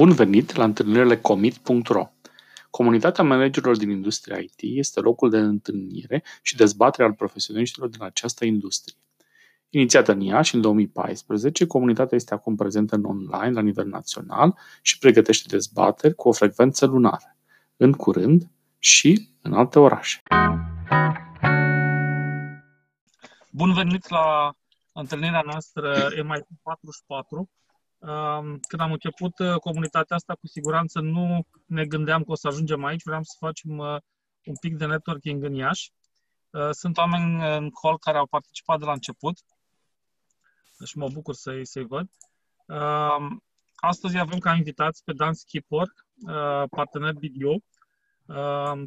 Bun venit la întâlnirile commit.ro! Comunitatea managerilor din industria IT este locul de întâlnire și dezbatere al profesioniștilor din această industrie. Inițiată în Iași în 2014, comunitatea este acum prezentă în online la nivel național și pregătește dezbateri cu o frecvență lunară, în curând și în alte orașe. Bun venit la întâlnirea noastră MIT 44. Când am început uh, comunitatea asta, cu siguranță nu ne gândeam că o să ajungem aici. Vreau să facem uh, un pic de networking în Iași. Uh, sunt oameni în call care au participat de la început și mă bucur să-i, să-i văd. Astăzi avem ca invitați pe Dan Skipor, partener BDO,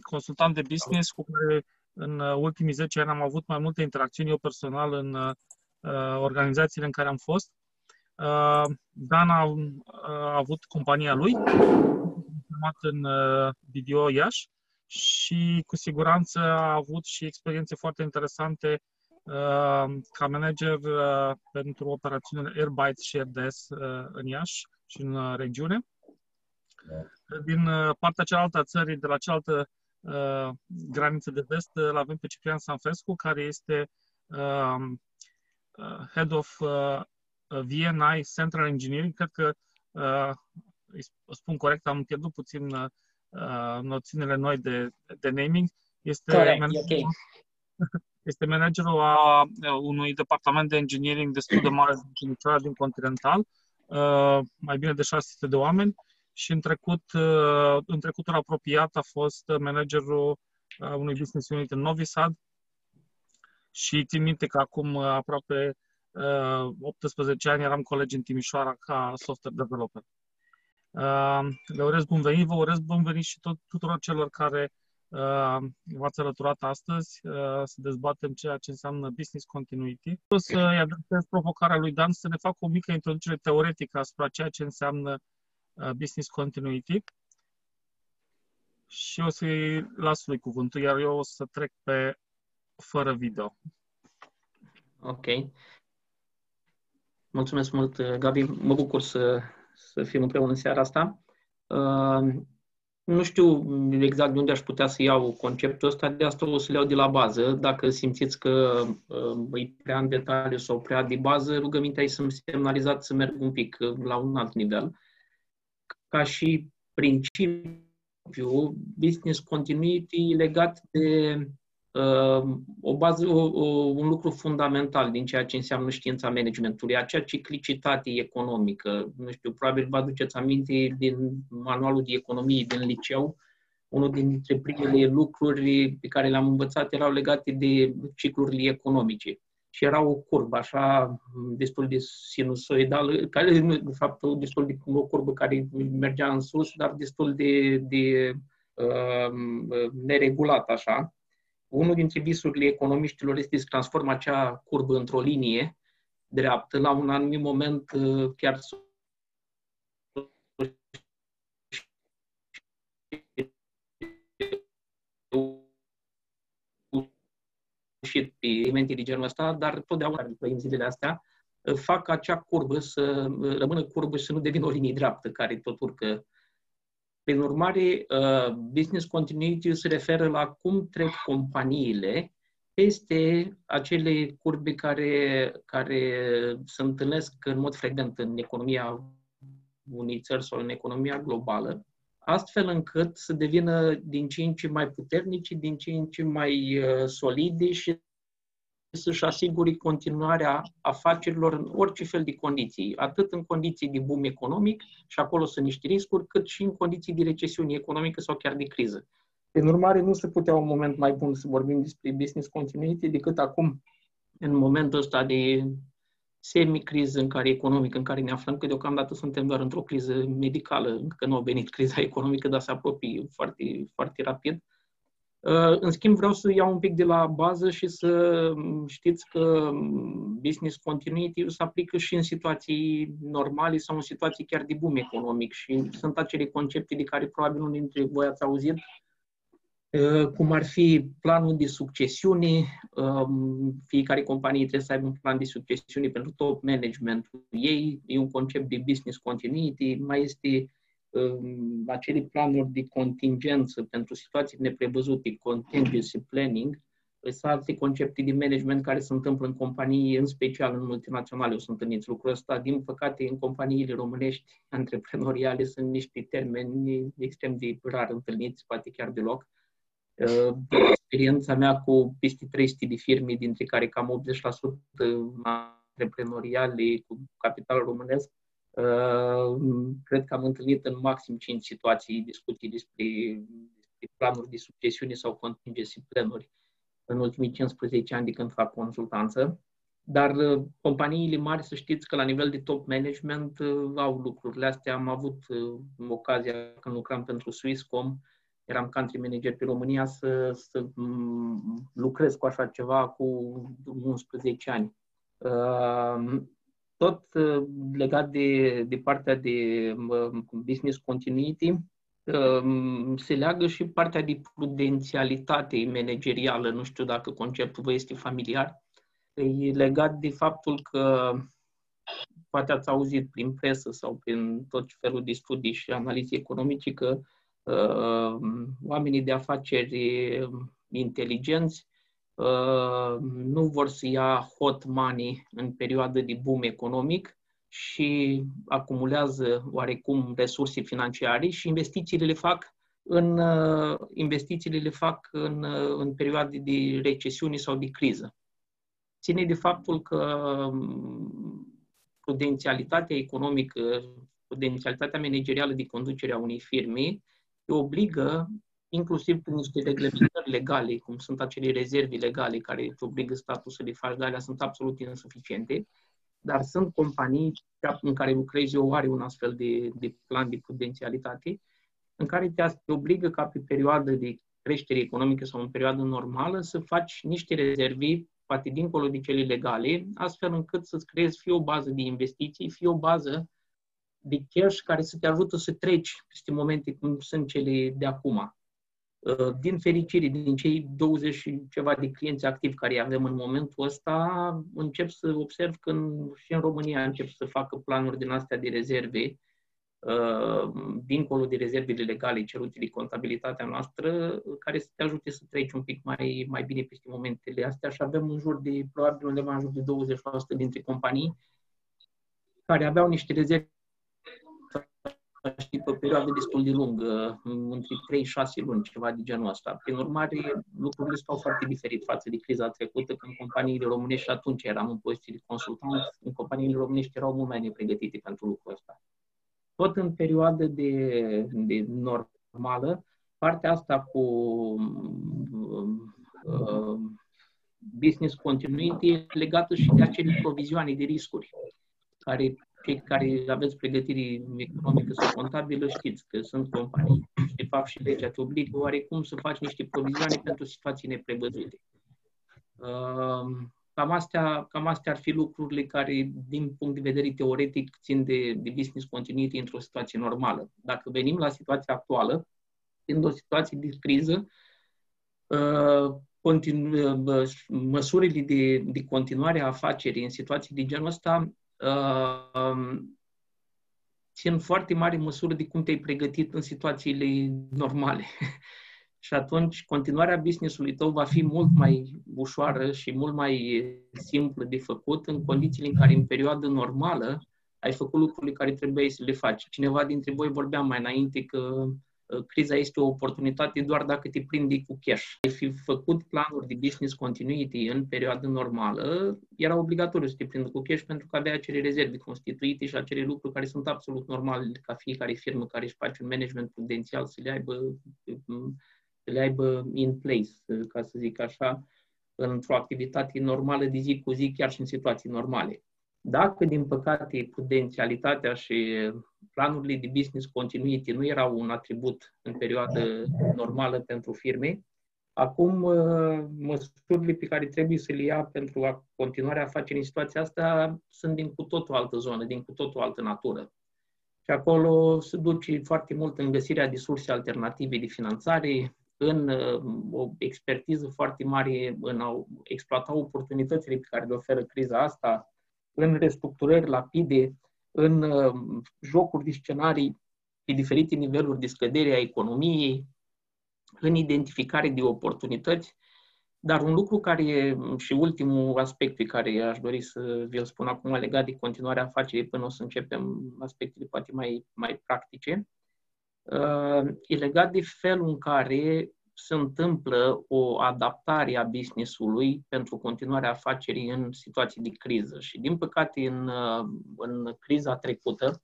consultant de business cu care în ultimii 10 ani am avut mai multe interacțiuni eu personal în organizațiile în care am fost Uh, Dan a, a avut compania lui, format în uh, video Iași și cu siguranță a avut și experiențe foarte interesante uh, ca manager pentru operațiunile Airbytes și RDS în Iași și în regiune. Din partea cealaltă a țării, de la cealaltă graniță de vest, îl avem pe Ciprian Sanfescu, care este Head of Uh, VNI Central Engineering, cred că uh, îi spun corect, am pierdut puțin uh, noțiunile noi de, de naming. Este corect, managerul, okay. este managerul a unui departament de engineering destul de mare din din Continental, mai bine de 600 de oameni și în trecut, în trecutul apropiat a fost managerul unui business unit în Novi Sad și țin minte că acum aproape 18 uh, ani eram colegi în Timișoara ca software developer. Uh, le urez bun venit, vă urez bun venit și tot, tuturor celor care uh, v-ați alăturat astăzi să dezbatem ceea ce înseamnă business continuity. O să-i adresez provocarea lui Dan să ne facă o mică introducere teoretică asupra ceea ce înseamnă business continuity și o să-i las lui cuvântul, iar eu o să trec pe fără video. Ok. Mulțumesc mult, Gabi. Mă bucur să, să fim împreună în seara asta. Uh, nu știu exact de unde aș putea să iau conceptul ăsta, de asta o să le iau de la bază. Dacă simțiți că uh, e prea în detaliu sau prea de bază, rugămintea e să-mi semnalizați să merg un pic la un alt nivel. Ca și principiu, business continuity legat de Ehm, o bază, o, o, un lucru fundamental din ceea ce înseamnă știința managementului, acea ciclicitate economică. Nu știu, probabil vă aduceți aminte din manualul de economie din liceu, unul dintre primele lucruri pe care le-am învățat erau legate de ciclurile economice. Și era o curbă așa destul de sinusoidală, care, de fapt, destul de o curbă care mergea în sus, dar destul de, de uh, neregulat așa unul dintre visurile economiștilor este să transformă acea curbă într-o linie dreaptă. La un anumit moment uh, chiar și pe elemente de genul ăsta, dar totdeauna în zilele astea uh, fac acea curbă să uh, rămână curbă și să nu devină o linie dreaptă care tot urcă prin urmare, uh, business continuity se referă la cum trec companiile peste acele curbe care, care se întâlnesc în mod frecvent în economia unei țări sau în economia globală, astfel încât să devină din ce în ce mai puternici, din ce în ce mai uh, solide și să-și asigure continuarea afacerilor în orice fel de condiții, atât în condiții de boom economic, și acolo sunt niște riscuri, cât și în condiții de recesiune economică sau chiar de criză. În urmare, nu se putea un moment mai bun să vorbim despre business continuity decât acum, în momentul ăsta de semi-criză în care economică în care ne aflăm, că deocamdată suntem doar într-o criză medicală, încă nu a venit criza economică, dar se apropie foarte, foarte rapid. Uh, în schimb, vreau să iau un pic de la bază și să știți că business continuity se aplică și în situații normale sau în situații chiar de boom economic și sunt acele concepte de care probabil unul dintre voi ați auzit, uh, cum ar fi planul de succesiune. Um, fiecare companie trebuie să aibă un plan de succesiune pentru top management ei, e un concept de business continuity, mai este um, acele planuri de contingență pentru situații neprevăzute, contingency planning, sunt alte concepte de management care se întâmplă în companii, în special în multinaționale, o să întâlniți lucrul ăsta. Din păcate, în companiile românești antreprenoriale sunt niște termeni extrem de rar întâlniți, poate chiar deloc. Uh, de experiența mea cu peste 300 de firme, dintre care cam 80% antreprenoriale cu capital românesc, uh, cred că am întâlnit în maxim 5 situații discuții despre, despre planuri de succesiune sau contingency planuri în ultimii 15 ani de când fac consultanță. Dar uh, companiile mari, să știți că la nivel de top management uh, au lucrurile astea. Am avut uh, ocazia când lucram pentru Swisscom, eram country manager pe România, să, să mm, lucrez cu așa ceva cu 11 ani. Tot legat de, de partea de business continuity, Ehm, se leagă și partea de prudențialitate managerială. Nu știu dacă conceptul vă este familiar. E legat de faptul că poate ați auzit prin presă sau prin tot felul de studii și analize economice că uh, oamenii de afaceri inteligenți uh, nu vor să ia hot money în perioadă de boom economic, și acumulează oarecum resurse financiare și investițiile le fac în, uh, investițiile le fac în, uh, în perioade de recesiune sau de criză. Ține de faptul că um, prudențialitatea economică, prudențialitatea managerială de conducere a unei firme te obligă, inclusiv prin niște reglementări legale, cum sunt acele rezerve legale care te obligă statul să le faci, dar alea sunt absolut insuficiente, dar sunt companii în care lucrezi eu are un astfel de, de plan de prudențialitate, în care te, te obligă ca pe perioadă de creștere economică sau în perioadă normală să faci niște rezerve, poate dincolo de cele legale, astfel încât să-ți creezi fie o bază de investiții, fie o bază de cash care să te ajută să treci peste momente cum sunt cele de acum. Uh, din fericire, din cei 20 și ceva de clienți activi care avem în momentul ăsta, încep să observ că și în România încep să facă planuri din astea de rezerve, uh, dincolo de rezervele legale cerute de contabilitatea noastră, care să te ajute să treci un pic mai, mai bine peste momentele astea. Și avem în jur de, probabil undeva în jur de 20% dintre companii care aveau niște rezerve știi, pe o perioadă destul de lungă, între 3-6 luni, ceva de genul ăsta. Prin urmare, lucrurile stau foarte diferit față de criza trecută, când companiile românești, atunci eram în poziție de consultant, în companiile românești erau mult mai nepregătite pentru lucrul ăsta. Tot în perioadă de, de normală, partea asta cu uh, business continuity legată și de acele provizioane de riscuri care cei care aveți pregătire economică sau contabilă știți că sunt companii și de fapt și legea te obligă oarecum să faci niște provizioane pentru situații neprevăzute. Cam astea, cam astea ar fi lucrurile care, din punct de vedere teoretic, țin de, de business continuity într-o situație normală. Dacă venim la situația actuală, fiind o situație de criză, continu, măsurile de, de continuare a afacerii în situații de genul ăsta uh, țin foarte mare măsură de cum te-ai pregătit în situațiile normale. și atunci continuarea business-ului tău va fi mult mai ușoară și mult mai simplă de făcut în condițiile în care în perioadă normală ai făcut lucrurile care trebuie să le faci. Cineva dintre voi vorbea mai înainte că Uh, criza este o oportunitate doar dacă te prinde cu cash. Ai fi făcut planuri de business continuity în perioadă normală, era obligatoriu să te prindă cu cash pentru că avea acele rezerve constituite și acele lucruri care sunt absolut normale ca fiecare firmă care își face un management prudențial să le aibă, să le aibă in place, ca să zic așa, într-o activitate normală de zi cu zi, chiar și în situații normale. Dacă, din păcate, prudențialitatea și planurile de business continuity nu erau un atribut în perioadă normală pentru firme, acum uh, măsurile pe care trebuie să le ia pentru a continuarea afacerii în situația asta sunt din cu tot o altă zonă, din cu tot o altă natură. Și acolo se duce foarte mult în găsirea de surse alternative de finanțare, în uh, o expertiză foarte mare în a exploata oportunitățile pe care le oferă criza asta, în restructurări rapide, în uh, jocuri de scenarii pe diferite niveluri de scădere a economiei, în identificare de oportunități, dar un lucru care, și ultimul aspect pe care aș dori să vi-l spun acum legat de continuarea afacerii până o să începem aspectele poate mai, mai practice, uh, e legat de felul în care se întâmplă o adaptare a business-ului pentru continuarea afacerii în situații de criză. Și, din păcate, în, uh, în criza trecută,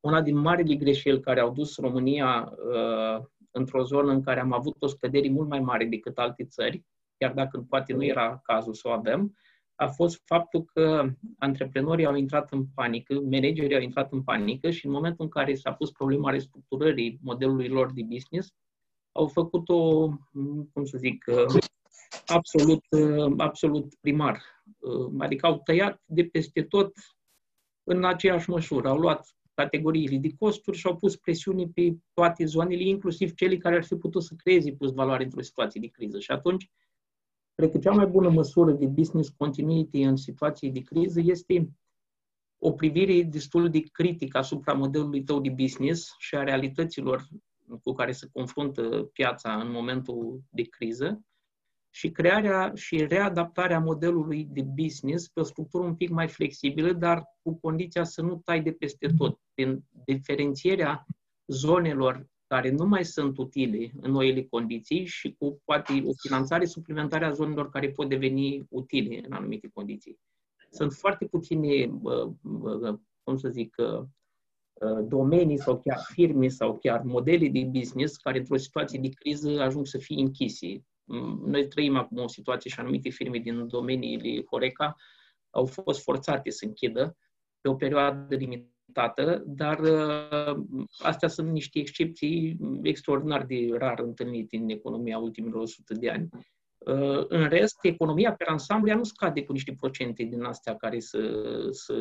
una din marile greșeli care au dus România uh, într-o zonă în care am avut o scădere mult mai mare decât alte țări, chiar dacă poate nu era cazul să o avem, a fost faptul că antreprenorii au intrat în panică, managerii au intrat în panică și în momentul în care s-a pus problema restructurării modelului lor de business, au făcut-o, cum să zic, absolut, absolut primar. Adică au tăiat de peste tot în aceeași măsură. Au luat categoriile de costuri și au pus presiuni pe toate zonele, inclusiv cele care ar fi putut să creeze plus valoare într-o situație de criză. Și atunci, cred că cea mai bună măsură de business continuity în situații de criză este o privire destul de critică asupra modelului tău de business și a realităților cu care se confruntă piața în momentul de criză și crearea și readaptarea modelului de business pe o structură un pic mai flexibilă, dar cu condiția să nu tai de peste tot, prin diferențierea zonelor care nu mai sunt utile în noile condiții și cu poate o finanțare suplimentară a zonelor care pot deveni utile în anumite condiții. Sunt foarte puține, cum să zic, domenii sau chiar firme sau chiar modele de business care într-o situație de criză ajung să fie închise. Mm, noi trăim acum o situație și anumite firme din domeniile Horeca au fost forțate să închidă pe o perioadă limitată, dar uh, astea sunt niște excepții extraordinar de rar întâlnite în economia ultimilor 100 de ani. Uh, în rest, economia pe ansamblu nu scade cu niște procente din astea care să, să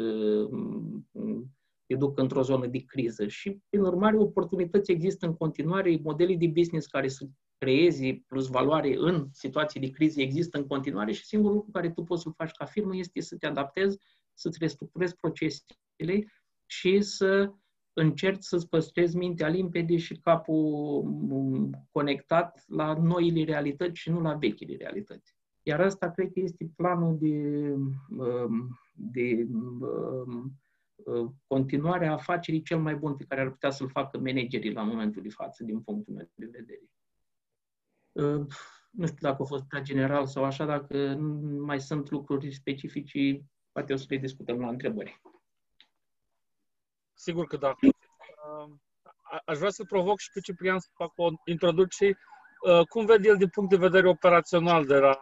mm, te duc într-o zonă de criză. Și, prin urmare, oportunități există în continuare, modele de business care să creezi plus valoare în situații de criză există în continuare și singurul lucru care tu poți să faci ca firmă este să te adaptezi, să-ți restructurezi procesele și să încerci să-ți păstrezi mintea limpede și capul mm, conectat la noile realități și nu la vechile realități. Iar asta cred că este planul de, mm, de, de mm, continuarea afacerii cel mai bun pe care ar putea să-l facă managerii la momentul de față, din punctul meu de vedere. Nu știu dacă a fost prea general sau așa, dacă mai sunt lucruri specifice, poate o să le discutăm la întrebări. Sigur că da. Aș vrea să provoc și pe Ciprian să fac o introducție. Cum vede el din punct de vedere operațional de la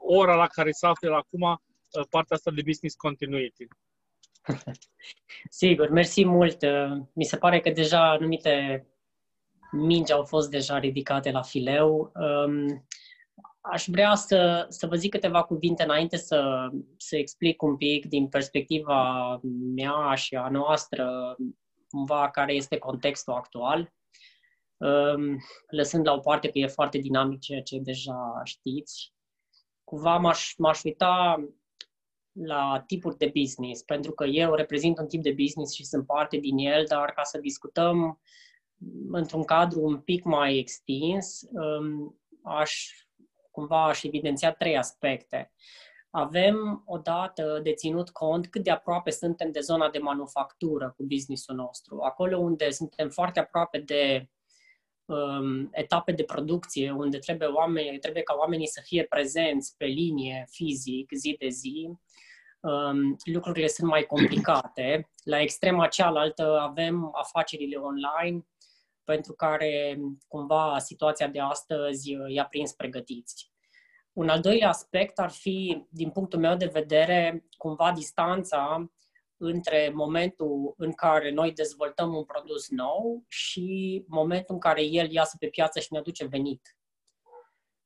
ora la care se află acum partea asta de business continuity? Sigur, mersi mult. Mi se pare că deja anumite mingi au fost deja ridicate la fileu. Um, aș vrea să, să vă zic câteva cuvinte înainte să, să explic un pic din perspectiva mea și a noastră cumva care este contextul actual. Um, lăsând la o parte că e foarte dinamic ceea ce deja știți, cumva m-aș, m-aș uita la tipuri de business, pentru că eu reprezint un tip de business și sunt parte din el, dar ca să discutăm într-un cadru un pic mai extins, um, aș cumva aș evidenția trei aspecte. Avem odată de ținut cont cât de aproape suntem de zona de manufactură cu businessul nostru, acolo unde suntem foarte aproape de um, etape de producție, unde trebuie, oameni, trebuie ca oamenii să fie prezenți pe linie fizic, zi de zi, um, lucrurile sunt mai complicate. La extrema cealaltă avem afacerile online, pentru care cumva situația de astăzi uh, i-a prins pregătiți. Un al doilea aspect ar fi, din punctul meu de vedere, cumva distanța între momentul în care noi dezvoltăm un produs nou și momentul în care el iasă pe piață și ne aduce venit.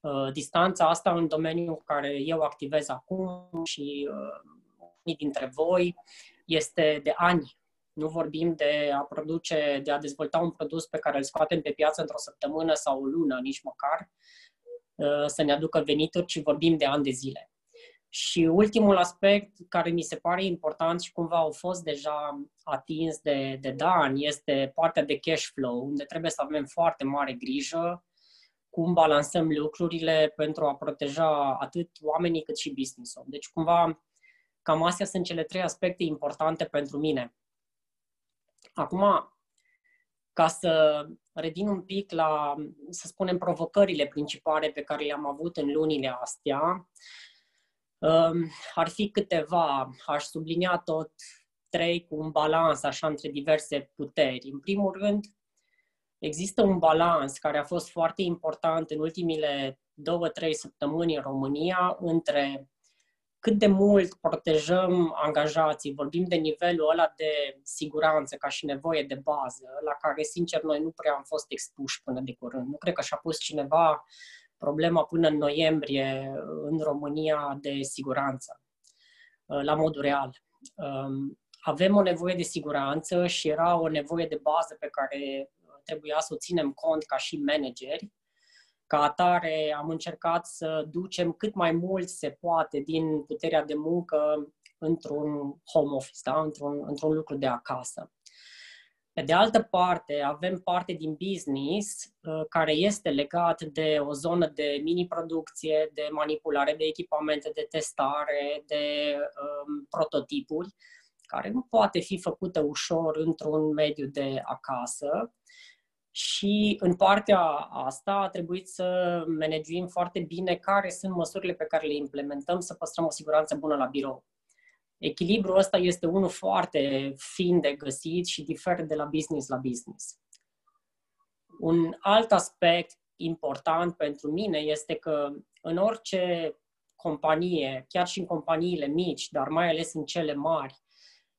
Uh, distanța asta în domeniul în care eu activez acum și uh, unii dintre voi este de ani nu vorbim de a produce, de a dezvolta un produs pe care îl scoatem pe piață într-o săptămână sau o lună, nici măcar, uh, să ne aducă venituri, ci vorbim de ani de zile. Și ultimul aspect care mi se pare important și cumva au fost deja atins de, de Dan este partea de cash flow, unde trebuie să avem foarte mare grijă cum balansăm lucrurile pentru a proteja atât oamenii cât și business-ul. Deci cumva cam astea sunt cele trei aspecte importante pentru mine. Acum, ca să revin un pic la, să spunem, provocările principale pe care le-am avut în lunile astea, um, ar fi câteva, aș sublinia tot trei cu un balans așa între diverse puteri. În primul rând, există un balans care a fost foarte important în ultimile două, trei săptămâni în România între cât de mult protejăm angajații, vorbim de nivelul ăla de siguranță ca și nevoie de bază, la care, sincer, noi nu prea am fost expuși până de curând. Nu cred că și-a pus cineva problema până în noiembrie în România de siguranță, la modul real. Um, avem o nevoie de siguranță și era o nevoie de bază pe care trebuia să o ținem cont ca și manageri ca atare am încercat să ducem cât mai mult se poate din puterea de muncă într-un home office, da? într-un, într-un lucru de acasă. Pe de altă parte, avem parte din business uh, care este legat de o zonă de mini-producție, de manipulare de echipamente, de testare, de um, prototipuri, care nu poate fi făcută ușor într-un mediu de acasă și în partea asta a trebuit să managuim foarte bine care sunt măsurile pe care le implementăm să păstrăm o siguranță bună la birou. Echilibrul ăsta este unul foarte fin de găsit și diferă de la business la business. Un alt aspect important pentru mine este că în orice companie, chiar și în companiile mici, dar mai ales în cele mari,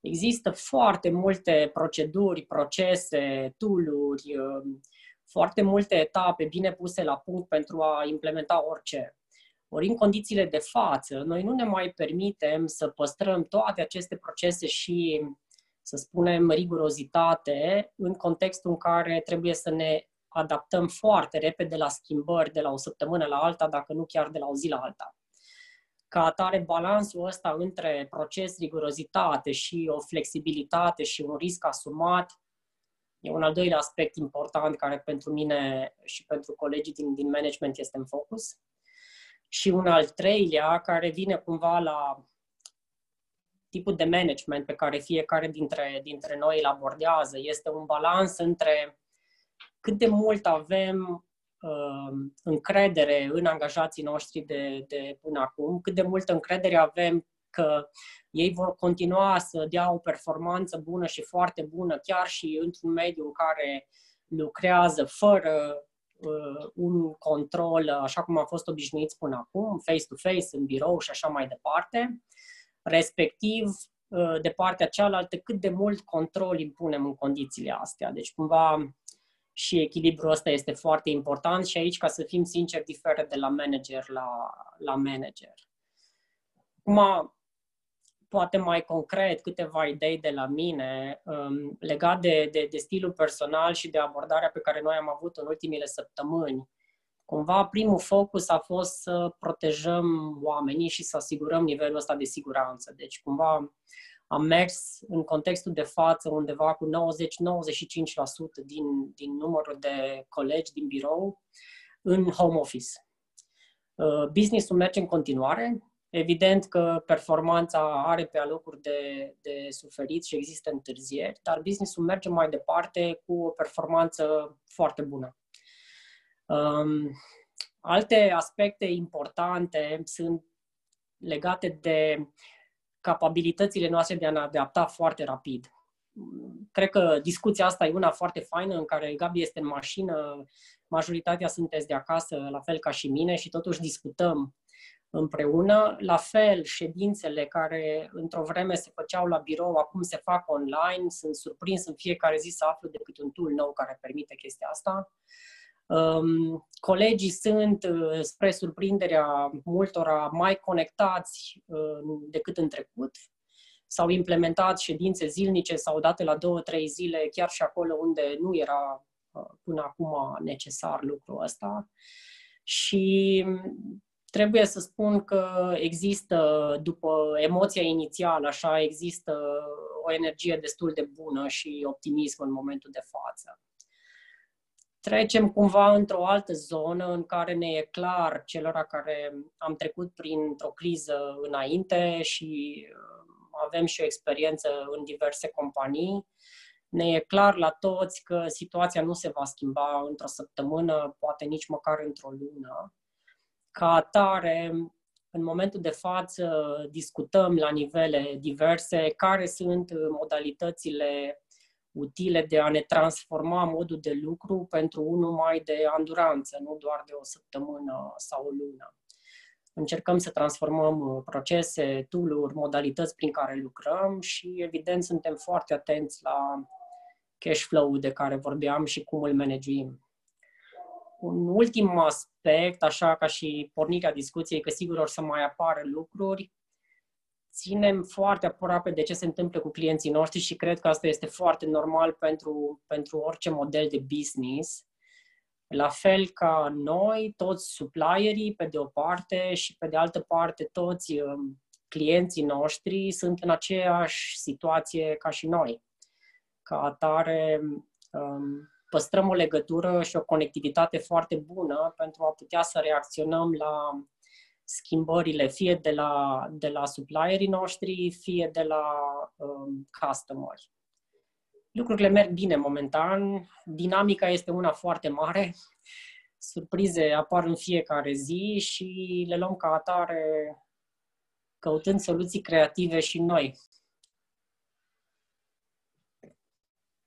Există foarte multe proceduri, procese, tooluri, um, foarte multe etape bine puse la punct pentru a implementa orice. Ori în condițiile de față, noi nu ne mai permitem să păstrăm toate aceste procese și, să spunem, rigurozitate în contextul în care trebuie să ne adaptăm foarte repede la schimbări de la o săptămână la alta, dacă nu chiar de la o zi la alta. Ca atare, balansul ăsta între proces, rigurozitate și o flexibilitate și un risc asumat e un al doilea aspect important care pentru mine și pentru colegii din, din management este în focus. Și un al treilea care vine cumva la tipul de management pe care fiecare dintre, dintre noi îl abordează. Este un balans între cât de mult avem uh, încredere în angajații noștri de, de până acum, cât de multă încredere avem că ei vor continua să dea o performanță bună și foarte bună, chiar și într-un mediu în care lucrează fără uh, un control, așa cum am fost obișnuiți până acum, face-to-face, în birou și așa mai departe. Respectiv, uh, de partea cealaltă, cât de mult control impunem în condițiile astea. Deci, cumva, și echilibrul ăsta este foarte important și aici, ca să fim sinceri, diferă de la manager la, la manager. Acum, poate mai concret, câteva idei de la mine um, legat de, de, de stilul personal și de abordarea pe care noi am avut în ultimile săptămâni. Cumva primul focus a fost să protejăm oamenii și să asigurăm nivelul ăsta de siguranță. Deci cumva am mers în contextul de față undeva cu 90-95% din, din numărul de colegi din birou în home office. Uh, business-ul merge în continuare. Evident că performanța are pe alocuri de, de suferit și există întârzieri, dar business-ul merge mai departe cu o performanță foarte bună. Um, alte aspecte importante sunt legate de capabilitățile noastre de a ne adapta foarte rapid. Cred că discuția asta e una foarte faină în care Gabi este în mașină, majoritatea sunteți de acasă, la fel ca și mine, și totuși discutăm împreună. La fel, ședințele care într-o vreme se făceau la birou, acum se fac online. Sunt surprins în fiecare zi să aflu de câte un tool nou care permite chestia asta. Um, colegii sunt, uh, spre surprinderea multora, mai conectați uh, decât în trecut. S-au implementat ședințe zilnice sau date la două, trei zile, chiar și acolo unde nu era uh, până acum necesar lucrul ăsta. Și trebuie să spun că există, după emoția inițială, așa, există o energie destul de bună și optimism în momentul de față. Trecem cumva într-o altă zonă în care ne e clar celor care am trecut printr-o criză înainte și uh, avem și o experiență în diverse companii, ne e clar la toți că situația nu se va schimba într-o săptămână, poate nici măcar într-o lună. Ca atare, în momentul de față discutăm la nivele diverse care sunt modalitățile utile de a ne transforma modul de lucru pentru unul mai de anduranță, nu doar de o săptămână sau o lună. Încercăm să transformăm procese, tool-uri, modalități prin care lucrăm și, evident, suntem foarte atenți la cash flow de care vorbeam și cum îl managuim. Un ultim aspect, așa ca și pornirea discuției, că sigur or să mai apară lucruri, ținem foarte aproape de ce se întâmplă cu clienții noștri și cred că asta este foarte normal pentru, pentru orice model de business. La fel ca noi, toți supplierii, pe de o parte, și pe de altă parte, toți um, clienții noștri sunt în aceeași situație ca și noi. Ca atare, um, păstrăm o legătură și o conectivitate foarte bună pentru a putea să reacționăm la schimbările fie de la, de la supplierii noștri, fie de la um, customer. Lucrurile merg bine momentan, dinamica este una foarte mare, surprize apar în fiecare zi și le luăm ca atare căutând soluții creative și noi.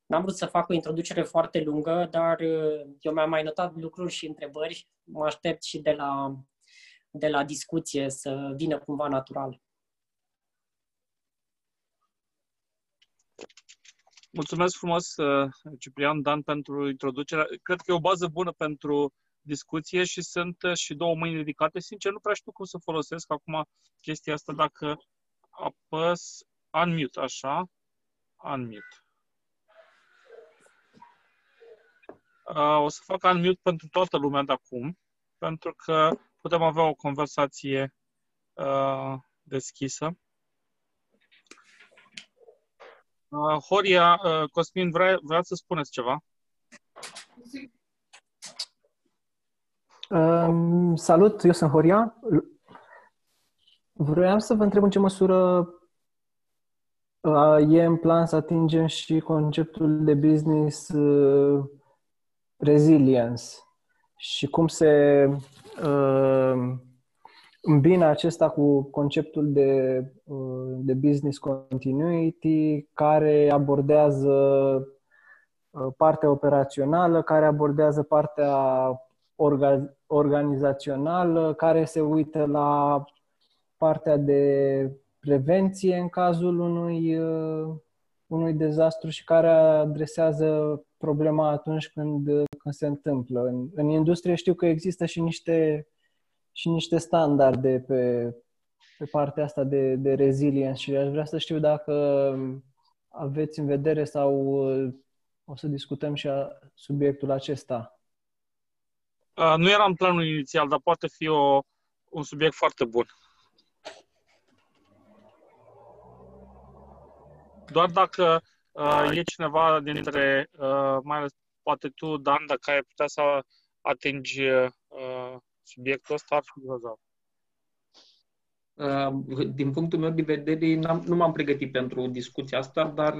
N-am vrut să fac o introducere foarte lungă, dar uh, eu mi-am mai notat lucruri și întrebări. Mă aștept și de la, de la discuție să vină cumva natural. Mulțumesc frumos, uh, Ciprian Dan, pentru introducere. Cred că e o bază bună pentru discuție și sunt uh, și două mâini ridicate. Sincer, nu prea știu cum să folosesc acum chestia asta dacă apăs unmute, așa, unmute. Uh, o să fac unmute pentru toată lumea de acum, pentru că putem avea o conversație uh, deschisă. Uh, Horia, uh, Cosmin, vrea, vrea să spuneți ceva? Um, salut, eu sunt Horia. Vreau să vă întreb în ce măsură uh, e în plan să atingem și conceptul de business uh, resilience și cum se uh, îmbină acesta cu conceptul de, uh, de business continuity care abordează uh, partea operațională, care abordează partea orga, organizațională, care se uită la partea de prevenție în cazul unui, uh, unui dezastru și care adresează problema atunci când, când se întâmplă. În, în industrie știu că există și niște, și niște standarde pe, pe partea asta de, de resilience și aș vrea să știu dacă aveți în vedere sau o să discutăm și a, subiectul acesta. Uh, nu eram planul inițial, dar poate fi o, un subiect foarte bun. Doar dacă Uh, e cineva dintre, uh, mai ales poate tu, Dan, dacă ai putea să atingi uh, subiectul ăsta, ar fi grozav. Din punctul meu de vedere, nu m-am pregătit pentru discuția asta, dar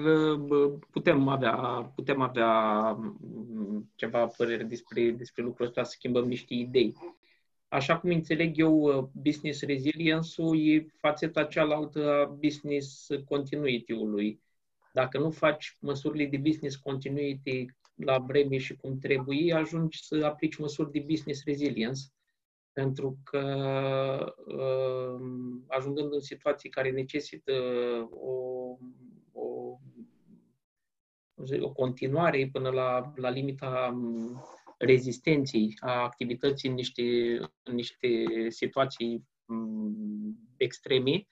putem avea, putem avea mm, ceva părere despre, despre lucrul ăsta, să schimbăm niște idei. Așa cum înțeleg eu, business resilience-ul e fațeta cealaltă a business continuity-ului dacă nu faci măsurile de business continuity la vreme și cum trebuie, ajungi să aplici măsuri de business resilience, pentru că uh, ajungând în situații care necesită o, o, o continuare până la, la limita um, rezistenței a activității în niște, în niște situații um, extreme,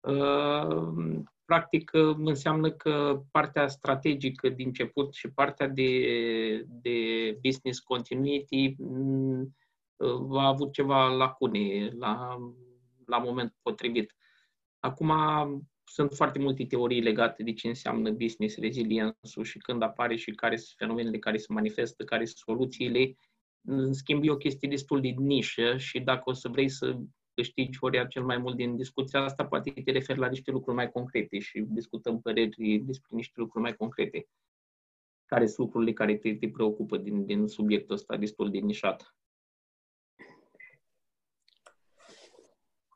uh, practic înseamnă că partea strategică din început și partea de, de business continuity uh, a avut ceva lacune la, la moment potrivit. Acum sunt foarte multe teorii legate de ce înseamnă business resilience și când apare și care sunt fenomenele care se manifestă, care sunt soluțiile. În schimb, e o chestie destul de nișă și dacă o să vrei să câștigi Horia cel mai mult din discuția asta, poate te referi la niște lucruri mai concrete și discutăm păreri despre niște lucruri mai concrete. Care sunt lucrurile care te, te preocupă din, din subiectul ăsta destul de nișat?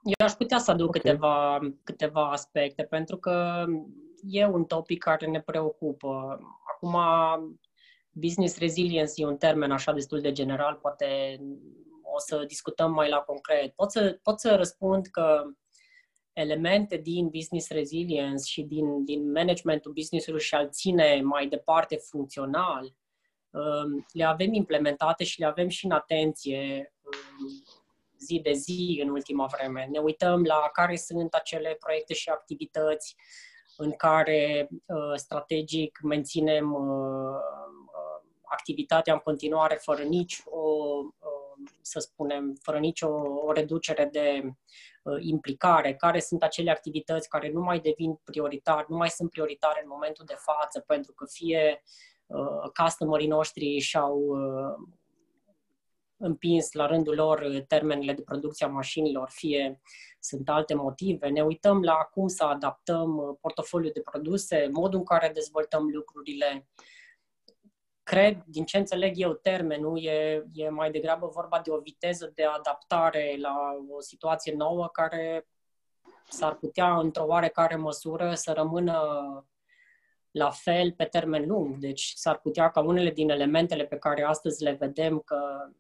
Eu aș putea să aduc okay. câteva, câteva aspecte, pentru că e un topic care ne preocupă. Acum, business resilience e un termen așa destul de general, poate o să discutăm mai la concret. Pot să, pot să răspund că elemente din business resilience și din, din managementul business-ului și al ține mai departe funcțional, um, le avem implementate și le avem și în atenție um, zi de zi în ultima vreme. Ne uităm la care sunt acele proiecte și activități în care uh, strategic menținem uh, uh, activitatea în continuare fără nici o, să spunem, fără nicio o reducere de implicare, care sunt acele activități care nu mai devin prioritare, nu mai sunt prioritare în momentul de față, pentru că fie customerii noștri și-au împins la rândul lor uh, termenele de producție a mașinilor, fie sunt alte motive. Ne uităm la cum să adaptăm uh, portofoliul de produse, modul în care dezvoltăm lucrurile. Cred, din ce înțeleg eu, termenul e, e mai degrabă vorba de o viteză de adaptare la o situație nouă care s-ar putea, într-o oarecare măsură, să rămână la fel pe termen lung. Deci s-ar putea ca unele din elementele pe care astăzi le vedem că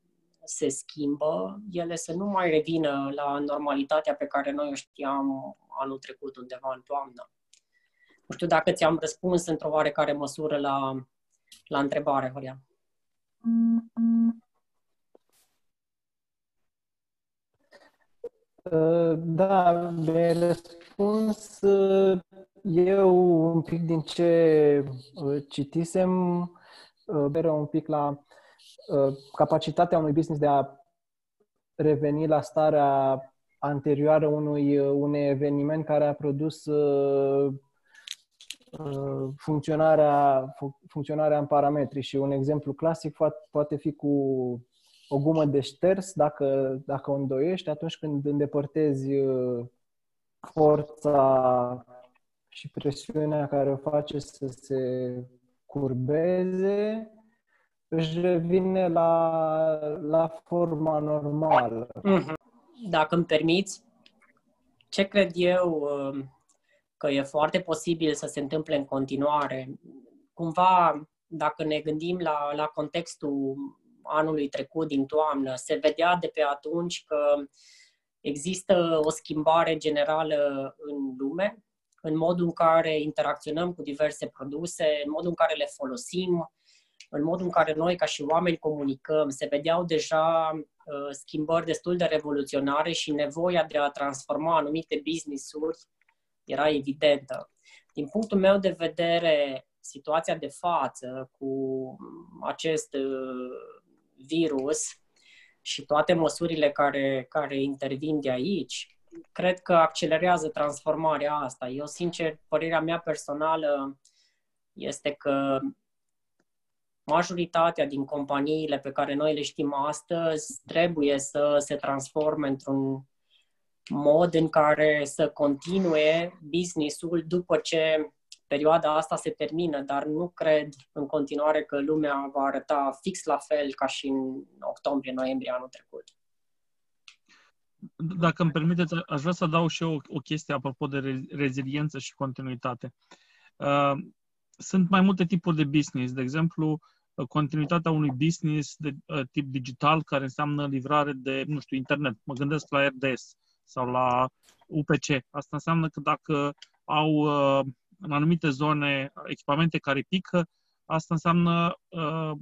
se schimbă, ele să nu mai revină la normalitatea pe care noi o știam anul trecut, undeva în toamnă. Nu știu dacă ți-am răspuns într-o oarecare măsură la, la întrebare, Horia. Uh, da, mi-ai răspuns uh, eu un pic din ce uh, citisem, beră un pic la Uh, capacitatea unui business de a reveni la starea anterioară unui, uh, unui eveniment care a produs uh, funcționarea, funcționarea în parametri și un exemplu clasic poate fi cu o gumă de șters, dacă, dacă o îndoiești, atunci când îndepărtezi forța și presiunea care o face să se curbeze, își revine la, la forma normală. Mm-hmm. Dacă îmi permiți, ce cred eu um, că e foarte posibil să se întâmple în continuare, cumva, dacă ne gândim la, la contextul anului trecut din toamnă, se vedea de pe atunci că există o schimbare generală în lume, în modul în care interacționăm cu diverse produse, în modul în care le folosim, în modul în care noi, ca și oameni, comunicăm, se vedeau deja uh, schimbări destul de revoluționare și nevoia de a transforma anumite business-uri era evidentă. Din punctul meu de vedere, situația de față cu acest uh, virus și toate măsurile care, care intervin de aici, cred că accelerează transformarea asta. Eu, sincer, părerea mea personală este că majoritatea din companiile pe care noi le știm astăzi trebuie să se transforme într-un mod în care să continue business-ul după ce perioada asta se termină, dar nu cred în continuare că lumea va arăta fix la fel ca și în octombrie-noiembrie anul trecut. Dacă îmi permiteți, aș vrea să dau și eu o, o chestie apropo de reziliență și continuitate. Uh, sunt mai multe tipuri de business. De exemplu, continuitatea unui business de uh, tip digital care înseamnă livrare de, nu știu, internet. Mă gândesc la RDS sau la UPC. Asta înseamnă că dacă au uh, în anumite zone echipamente care pică, asta înseamnă uh,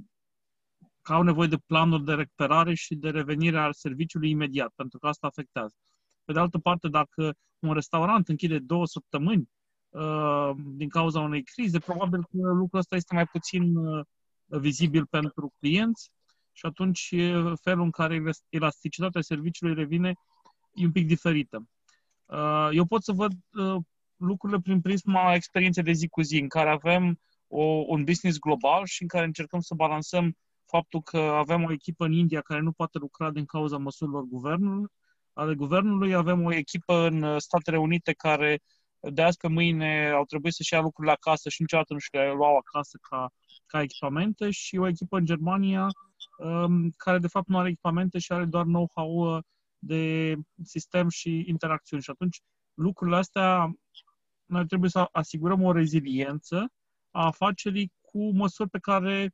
că au nevoie de planuri de recuperare și de revenire al serviciului imediat, pentru că asta afectează. Pe de altă parte, dacă un restaurant închide două săptămâni uh, din cauza unei crize, probabil că lucrul ăsta este mai puțin uh, vizibil pentru clienți și atunci felul în care elasticitatea serviciului revine e un pic diferită. Uh, eu pot să văd uh, lucrurile prin prisma experienței de zi cu zi, în care avem o, un business global și în care încercăm să balansăm faptul că avem o echipă în India care nu poate lucra din cauza măsurilor guvernului, ale guvernului, avem o echipă în Statele Unite care de azi pe mâine au trebuit să-și ia lucrurile acasă și niciodată nu și le luau acasă ca, ca echipamente și o echipă în Germania um, care de fapt nu are echipamente și are doar know-how uh, de sistem și interacțiuni. Și atunci lucrurile astea noi trebuie să asigurăm o reziliență a afacerii cu măsuri pe care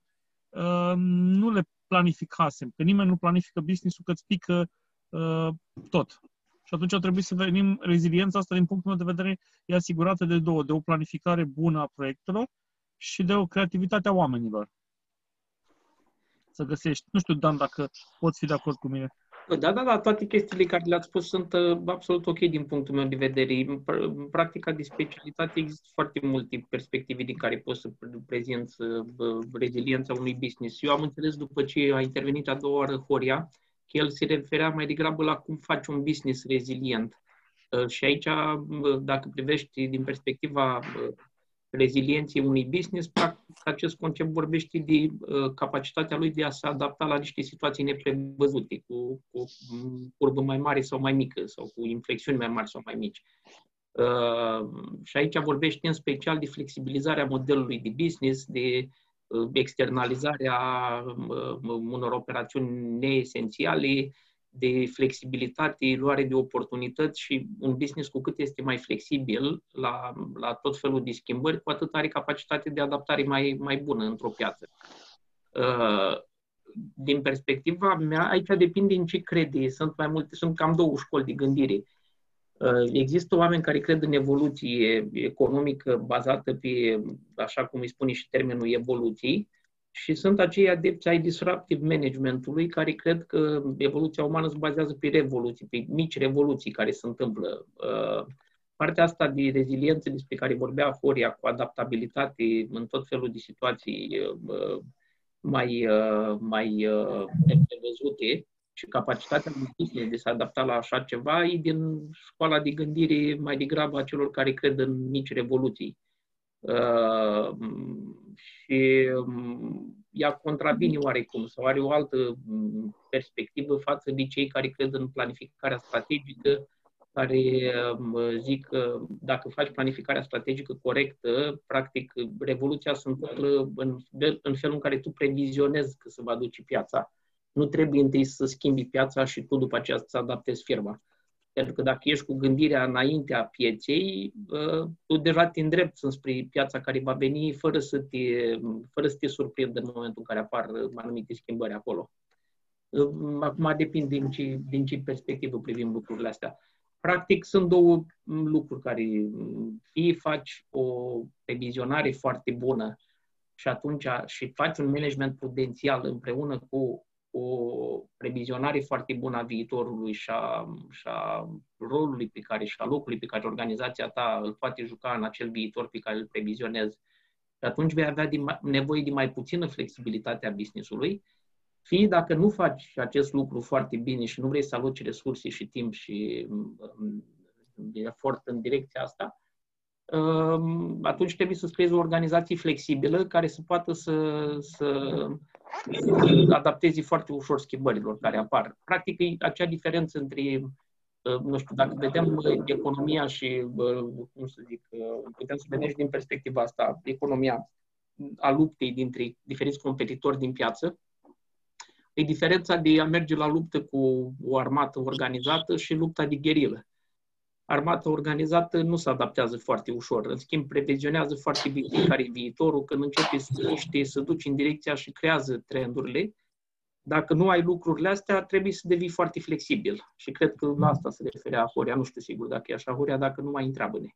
uh, nu le planificasem. Că nimeni nu planifică business-ul că îți pică uh, tot. Și atunci ar trebui să venim, reziliența asta, din punctul meu de vedere, e asigurată de două, de o planificare bună a proiectelor și de o creativitate a oamenilor. Să găsești. Nu știu, Dan, dacă poți fi de acord cu mine. Da, da, da, toate chestiile care le-ați spus sunt uh, absolut ok din punctul meu de vedere. În practica de specialitate există foarte multe perspective din care poți să prezinți uh, reziliența unui business. Eu am înțeles după ce a intervenit a doua oară Horia, că el se referea mai degrabă la cum faci un business rezilient. Uh, și aici, dacă privești din perspectiva rezilienței unui business, practic acest concept vorbește de uh, capacitatea lui de a se adapta la niște situații neprevăzute, cu, cu curbă mai mare sau mai mică, sau cu inflexiuni mai mari sau mai mici. Uh, și aici vorbește în special de flexibilizarea modelului de business, de uh, externalizarea uh, unor operațiuni neesențiale, de flexibilitate, luare de oportunități și un business cu cât este mai flexibil la, la tot felul de schimbări, cu atât are capacitate de adaptare mai, mai bună într-o piață. Uh, din perspectiva mea, aici depinde în ce crede. Sunt mai multe, sunt cam două școli de gândire. Uh, există oameni care cred în evoluție economică bazată pe, așa cum îi spune și termenul evoluții, și sunt acei adepți ai disruptive managementului care cred că evoluția umană se bazează pe revoluții, pe mici revoluții care se întâmplă. Uh, partea asta de reziliență despre care vorbea Horia, cu adaptabilitate în tot felul de situații uh, mai, uh, mai neprevăzute și capacitatea de de se adapta la așa ceva e din școala de gândire mai degrabă a celor care cred în mici revoluții. Uh, și um, ea contravine oarecum sau are o altă um, perspectivă față de cei care cred în planificarea strategică, care um, zic că dacă faci planificarea strategică corectă, practic revoluția se întâmplă în, în felul în care tu previzionezi că se va duce piața. Nu trebuie întâi să schimbi piața și tu după aceea să adaptezi firma. Pentru că dacă ești cu gândirea înaintea pieței, tu deja te îndrepți înspre piața care va veni fără să te, fără să te surprindă în momentul în care apar anumite schimbări acolo. Acum depinde din ce, din ce perspectivă privim lucrurile astea. Practic sunt două lucruri care fie faci o revizionare foarte bună și atunci și faci un management prudențial împreună cu o previzionare foarte bună a viitorului și a, și a rolului pe care și a locului pe care organizația ta îl poate juca în acel viitor pe care îl previzionezi. Și atunci vei avea de mai, nevoie de mai puțină flexibilitate a businessului, fie dacă nu faci acest lucru foarte bine și nu vrei să aloci resurse și timp și um, efort în direcția asta, um, atunci trebuie să creezi o organizație flexibilă care să poată să, să adaptezi foarte ușor schimbărilor care apar. Practic, e acea diferență între, uh, nu știu, dacă vedem uh, economia și, uh, cum să zic, putem să vedem și din perspectiva asta, economia a luptei dintre diferiți competitori din piață, e diferența de a merge la luptă cu o armată organizată și lupta de gherilă armata organizată nu se adaptează foarte ușor. În schimb, previzionează foarte bine care e viitorul, când începe să miște, să duci în direcția și creează trendurile. Dacă nu ai lucrurile astea, trebuie să devii foarte flexibil. Și cred că la asta se referea Horia. Nu știu sigur dacă e așa, Horia, dacă nu mai întreabă-ne.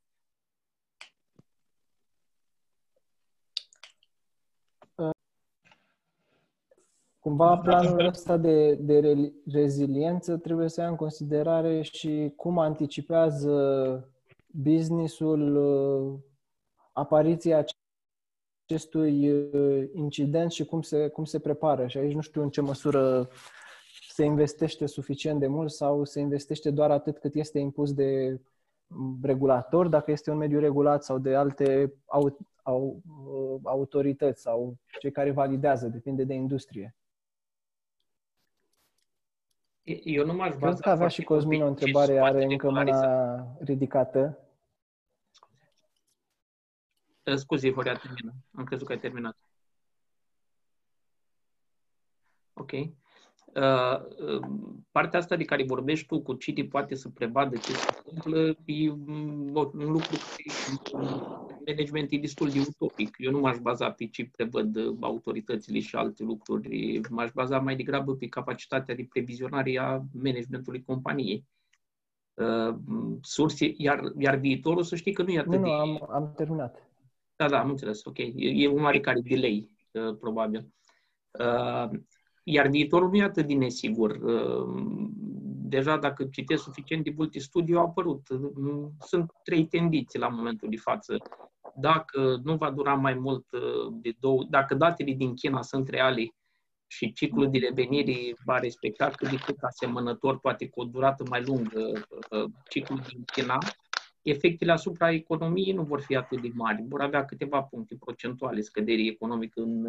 Cumva planul ăsta de, de reziliență trebuie să ia în considerare și cum anticipează businessul uh, apariția acestui uh, incident și cum se, cum se prepară. Și aici nu știu în ce măsură se investește suficient de mult sau se investește doar atât cât este impus de regulator, dacă este un mediu regulat sau de alte au, au, uh, autorități sau cei care validează, depinde de industrie. Eu nu m-aș Cred că avea și Cosmin o întrebare, are încă mâna ridicată. Scuze, Horea, termină. Am crezut că ai terminat. Ok. Uh, uh, partea asta de care vorbești tu, cu cine poate să prevadă ce se întâmplă, e un lucru management e destul de utopic. Eu nu m-aș baza pe ce prevăd autoritățile și alte lucruri. M-aș baza mai degrabă pe capacitatea de previzionare a managementului companiei. Uh, surse, iar, iar viitorul, să știi că nu e atât nu, de... Nu, am, am terminat. Da, da, am înțeles, ok. E, e un oarecare delay, uh, probabil. Uh, iar viitorul nu e atât de nesigur. Uh, deja dacă citesc suficient de multe studii, au apărut. Sunt trei tendințe la momentul de față. Dacă nu va dura mai mult de două, dacă datele din China sunt reale și ciclul de revenire va respecta cât de cât asemănător, poate cu o durată mai lungă, ciclul din China, efectele asupra economiei nu vor fi atât de mari. Vor avea câteva puncte procentuale scăderii economică în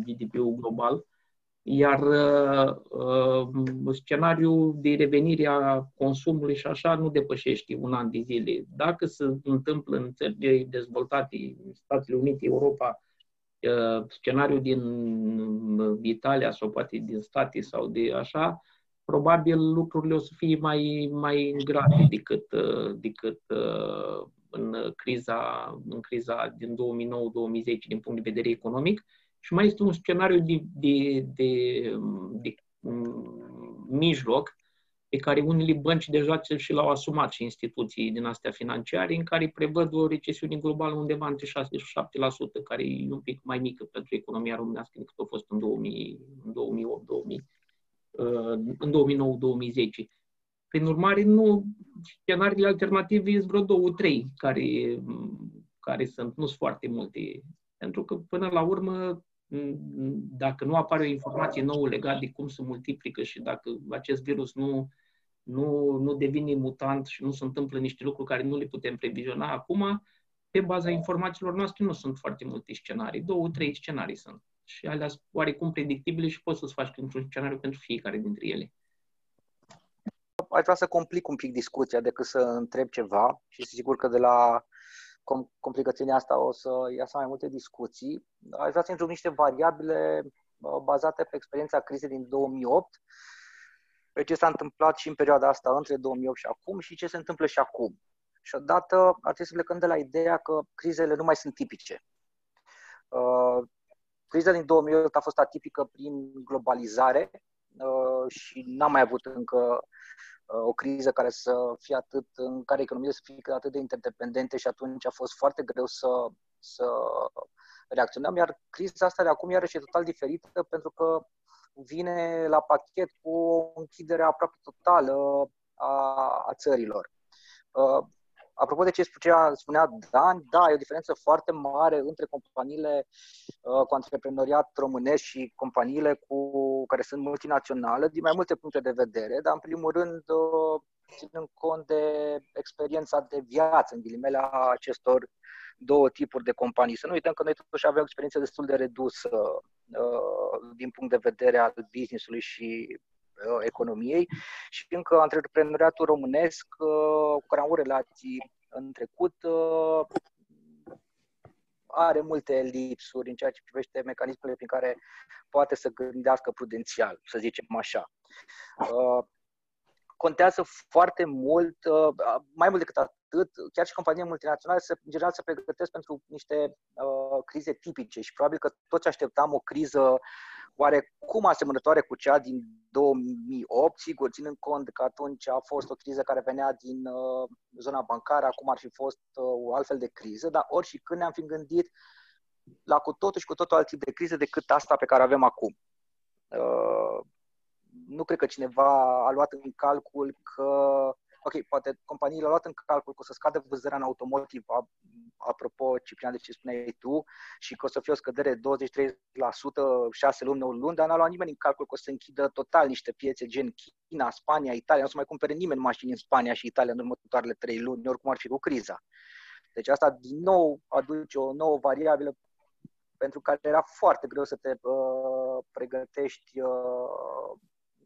GDP-ul global, iar uh, scenariul de revenire a consumului și așa nu depășește un an de zile. Dacă se întâmplă în țările dezvoltate, Statele Unite, Europa, uh, scenariul din Italia sau poate din state sau de așa, probabil lucrurile o să fie mai, mai grave decât, uh, decât uh, în criza, în criza din 2009-2010 din punct de vedere economic. Și mai este un scenariu de, de, de, de, de mijloc pe care unele bănci deja și l-au asumat și instituții din astea financiare, în care prevăd o recesiune globală undeva între 6 și 7%, care e un pic mai mică pentru economia românească decât a fost în, 2000, în 2008 2000 în 2009-2010. Prin urmare, nu, scenariile alternative sunt vreo două, trei, care, care sunt, nu sunt foarte multe. Pentru că, până la urmă, dacă nu apare o informație nouă legată de cum se multiplică și dacă acest virus nu, nu, nu devine mutant și nu se întâmplă niște lucruri care nu le putem previziona acum, pe baza informațiilor noastre nu sunt foarte multe scenarii. Două, trei scenarii sunt și alea sunt oarecum predictibile și poți să-ți faci într-un scenariu pentru fiecare dintre ele. Aș vrea să complic un pic discuția decât să întreb ceva și sigur că de la complicațiunea asta o să iasă mai multe discuții. Aș vrea să intru niște variabile bazate pe experiența crizei din 2008, pe ce s-a întâmplat și în perioada asta între 2008 și acum și ce se întâmplă și acum. Și odată ar trebui să plecăm de la ideea că crizele nu mai sunt tipice. Criza din 2008 a fost atipică prin globalizare uh, și n-am mai avut încă uh, o criză care să fie atât, în care economiile să fie atât de interdependente și atunci a fost foarte greu să, să reacționăm, iar criza asta de acum iarăși e total diferită pentru că vine la pachet cu o închidere aproape totală a, a țărilor. Uh, Apropo de ce spunea, spunea Dan, da, e o diferență foarte mare între companiile uh, cu antreprenoriat românesc și companiile cu care sunt multinaționale, din mai multe puncte de vedere, dar în primul rând uh, ținând cont de experiența de viață, în ghilimele, a acestor două tipuri de companii. Să nu uităm că noi totuși avem o experiență destul de redusă uh, din punct de vedere al business-ului și uh, economiei și încă antreprenoriatul românesc uh, cu care am avut relații în trecut uh, are multe lipsuri în ceea ce privește mecanismele prin care poate să gândească prudențial, să zicem așa. Uh, contează foarte mult, uh, mai mult decât atât, chiar și companiile multinaționale se, în general se pregătesc pentru niște uh, crize tipice și probabil că toți așteptam o criză oarecum asemănătoare cu cea din 2008, sigur, ținând cont că atunci a fost o criză care venea din uh, zona bancară, acum ar fi fost uh, o altfel de criză, dar ori și când ne-am fi gândit la cu totul și cu totul alt tip de criză decât asta pe care avem acum. Uh, nu cred că cineva a luat în calcul că ok, poate companiile au luat în calcul că o să scadă vânzarea în automotive, apropo, Ciprian, de ce spuneai tu, și că o să fie o scădere 20-30%, 6 luni, 9 luni, dar n-a luat nimeni în calcul că o să închidă total niște piețe gen China, Spania, Italia, nu o să mai cumpere nimeni mașini în Spania și Italia în următoarele 3 luni, oricum ar fi cu criza. Deci asta din nou aduce o nouă variabilă pentru care era foarte greu să te uh, pregătești uh,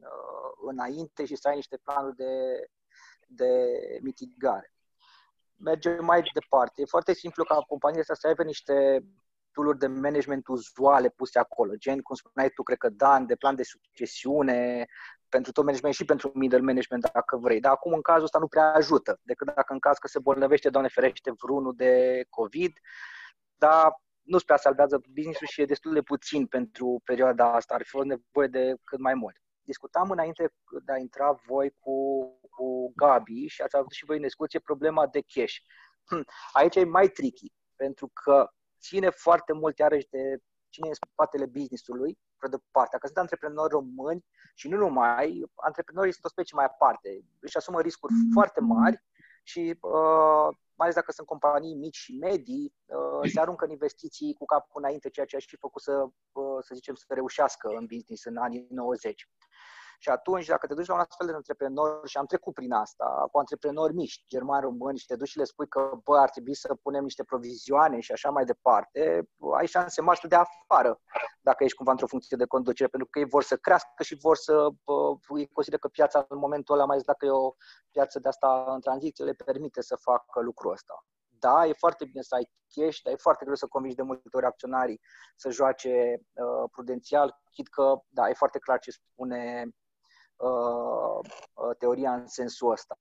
uh, înainte și să ai niște planuri de, de mitigare. Mergem mai departe. E foarte simplu ca companiile astea să aibă niște tool de management uzuale puse acolo, gen, cum spuneai tu, cred că Dan, de plan de succesiune, pentru tot management și pentru middle management, dacă vrei. Dar acum, în cazul ăsta, nu prea ajută, decât dacă în caz că se bolnăvește, Doamne ferește, vreunul de COVID, dar nu prea salvează business-ul și e destul de puțin pentru perioada asta. Ar fi fost nevoie de cât mai mult. Discutam înainte de a intra voi cu, cu Gabi și ați avut și voi în discuție problema de cash. Hm, aici e mai tricky, pentru că ține foarte mult iarăși de cine e în spatele business-ului, pe de parte. Dacă sunt antreprenori români și nu numai, antreprenorii sunt o specie mai aparte. Își asumă riscuri foarte mari și uh, mai ales dacă sunt companii mici și medii, uh, se aruncă în investiții cu capul înainte, ceea ce aș fi făcut să, uh, să zicem, să reușească în business în anii 90. Și atunci, dacă te duci la un astfel de antreprenor, și am trecut prin asta, cu antreprenori mici, germani, români, și te duci și le spui că, bă, ar trebui să punem niște provizioane și așa mai departe, ai șanse mari de afară dacă ești cumva într-o funcție de conducere, pentru că ei vor să crească și vor să îi consideră că piața în momentul ăla, mai ales dacă e o piață de asta în tranziție, le permite să facă lucrul ăsta. Da, e foarte bine să ai cash, dar e foarte greu să convingi de multe ori acționarii să joace uh, prudențial, chit că, da, e foarte clar ce spune Uh, uh, teoria în sensul ăsta.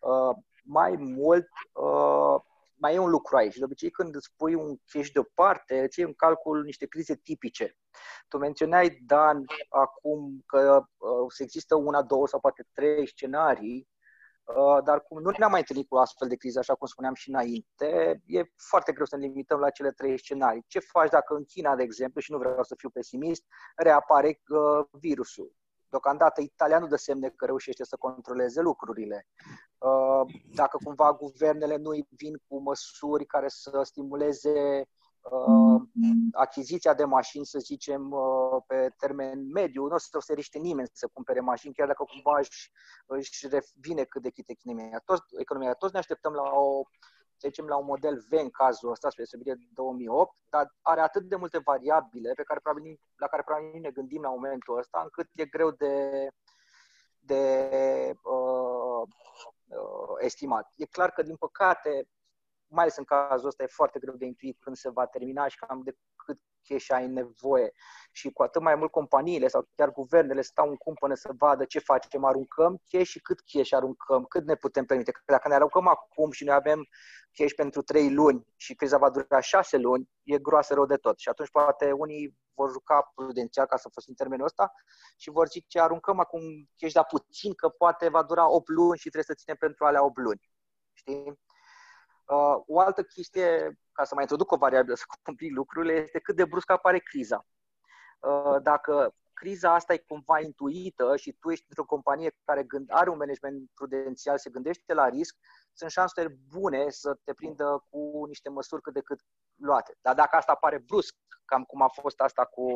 Uh, mai mult, uh, mai e un lucru aici. De obicei, când îți pui un cash deoparte, îți iei în calcul niște crize tipice. Tu menționai, Dan, acum că uh, există una, două sau poate trei scenarii, uh, dar cum nu ne-am mai întâlnit cu astfel de crize, așa cum spuneam și înainte, e foarte greu să ne limităm la cele trei scenarii. Ce faci dacă în China, de exemplu, și nu vreau să fiu pesimist, reapare uh, virusul? Deocamdată Italia nu dă semne că reușește să controleze lucrurile. Uh, dacă cumva guvernele nu vin cu măsuri care să stimuleze uh, achiziția de mașini, să zicem, uh, pe termen mediu, nu o să se riște nimeni să cumpere mașini, chiar dacă cumva își, își revine cât de cât economia. Toți, economia. Toți ne așteptăm la o să zicem, la un model V în cazul ăsta, spre deosebire de 2008, dar are atât de multe variabile pe care probabil, la care probabil ne gândim la momentul ăsta, încât e greu de, de uh, uh, estimat. E clar că, din păcate, mai ales în cazul ăsta, e foarte greu de intuit când se va termina și cam de cât cash ai nevoie. Și cu atât mai mult companiile sau chiar guvernele stau în cumpănă să vadă ce facem, aruncăm cash și cât cash aruncăm, cât ne putem permite. Că dacă ne aruncăm acum și noi avem cash pentru 3 luni și criza va dura 6 luni, e groasă rău de tot. Și atunci poate unii vor juca prudențial, ca să fost în termenul ăsta, și vor zice aruncăm acum cash, dar puțin, că poate va dura 8 luni și trebuie să ținem pentru alea 8 luni. Știi? Uh, o altă chestie, ca să mai introduc o variabilă să complic lucrurile, este cât de brusc apare criza. Uh, dacă criza asta e cumva intuită și tu ești într-o companie care gând, are un management prudențial, se gândește la risc, sunt șanse bune să te prindă cu niște măsuri cât de cât luate. Dar dacă asta apare brusc, cam cum a fost asta cu,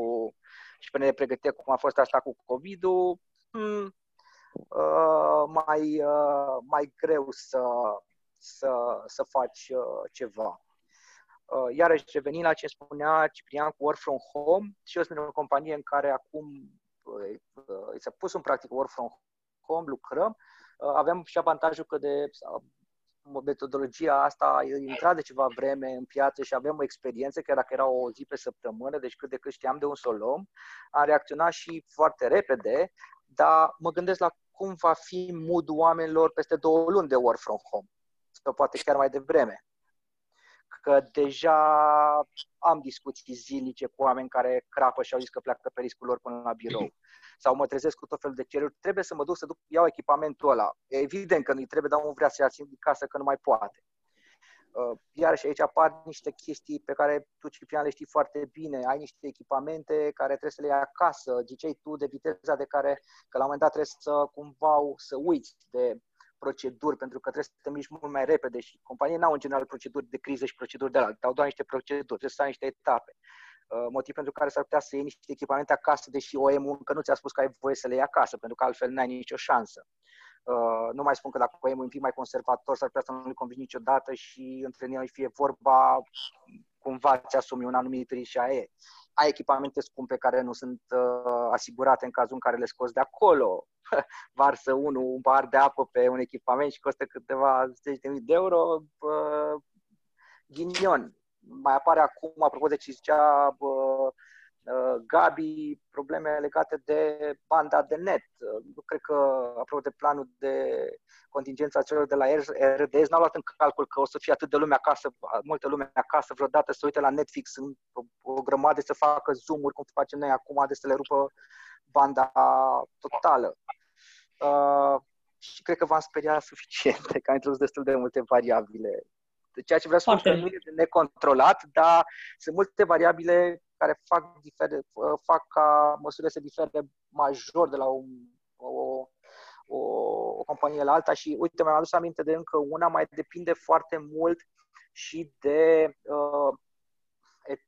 și până ne pregătea cum a fost asta cu COVID-ul, hmm, uh, mai, uh, mai greu să, să, să faci uh, ceva. Uh, iarăși, revenind la ce spunea Ciprian cu Work From Home, și eu sunt o companie în care acum uh, s-a pus în practică Work From Home, lucrăm, avem și avantajul că de metodologia asta a intrat de ceva vreme în piață și avem o experiență, chiar dacă era o zi pe săptămână, deci cât de cât știam de un solom, am reacționat și foarte repede, dar mă gândesc la cum va fi mood oamenilor peste două luni de work from home sau poate chiar mai devreme. Că deja am discuții zilnice cu oameni care crapă și au zis că pleacă pe riscul lor până la birou. Sau mă trezesc cu tot felul de cereri. Trebuie să mă duc să duc, iau echipamentul ăla. E evident că nu-i trebuie, dar nu vrea să ia din casă că nu mai poate. Uh, iar și aici apar niște chestii pe care tu, Ciprian, le știi foarte bine. Ai niște echipamente care trebuie să le iei acasă. Ziceai tu de viteza de care, că la un moment dat trebuie să cumva să uiți de proceduri, pentru că trebuie să te miști mult mai repede și companiile n-au în general proceduri de criză și proceduri de la au doar niște proceduri, trebuie să ai niște etape. Uh, motiv pentru care s-ar putea să iei niște echipamente acasă, deși OEM încă nu ți-a spus că ai voie să le iei acasă, pentru că altfel n-ai nicio șansă. Uh, nu mai spun că dacă OEM e un pic mai conservator, s-ar putea să nu-i convingi niciodată și între ei fie vorba cumva ți asumi un anumit risc și aia e. Ai echipamente scumpe care nu sunt uh, asigurate în cazul în care le scoți de acolo. Varsă unul un bar de apă pe un echipament și costă câteva zeci de mii de euro. Uh, ghinion mai apare acum, apropo de ce zicea uh, Gabi, probleme legate de banda de net. Nu cred că, apropo de planul de contingență celor de la RDS, n-au luat în calcul că o să fie atât de lume acasă, multă lume acasă vreodată să uite la Netflix în o grămadă să facă zoom-uri, cum facem noi acum, de să le rupă banda totală. Uh, și cred că v-am speriat suficient, că am introdus destul de multe variabile ceea ce vreau să spun că nu e necontrolat, dar sunt multe variabile care fac, difere, fac ca măsurile să difere major de la o, o, o, o companie la alta. Și uite, mi-am adus aminte de încă una, mai depinde foarte mult și de, uh,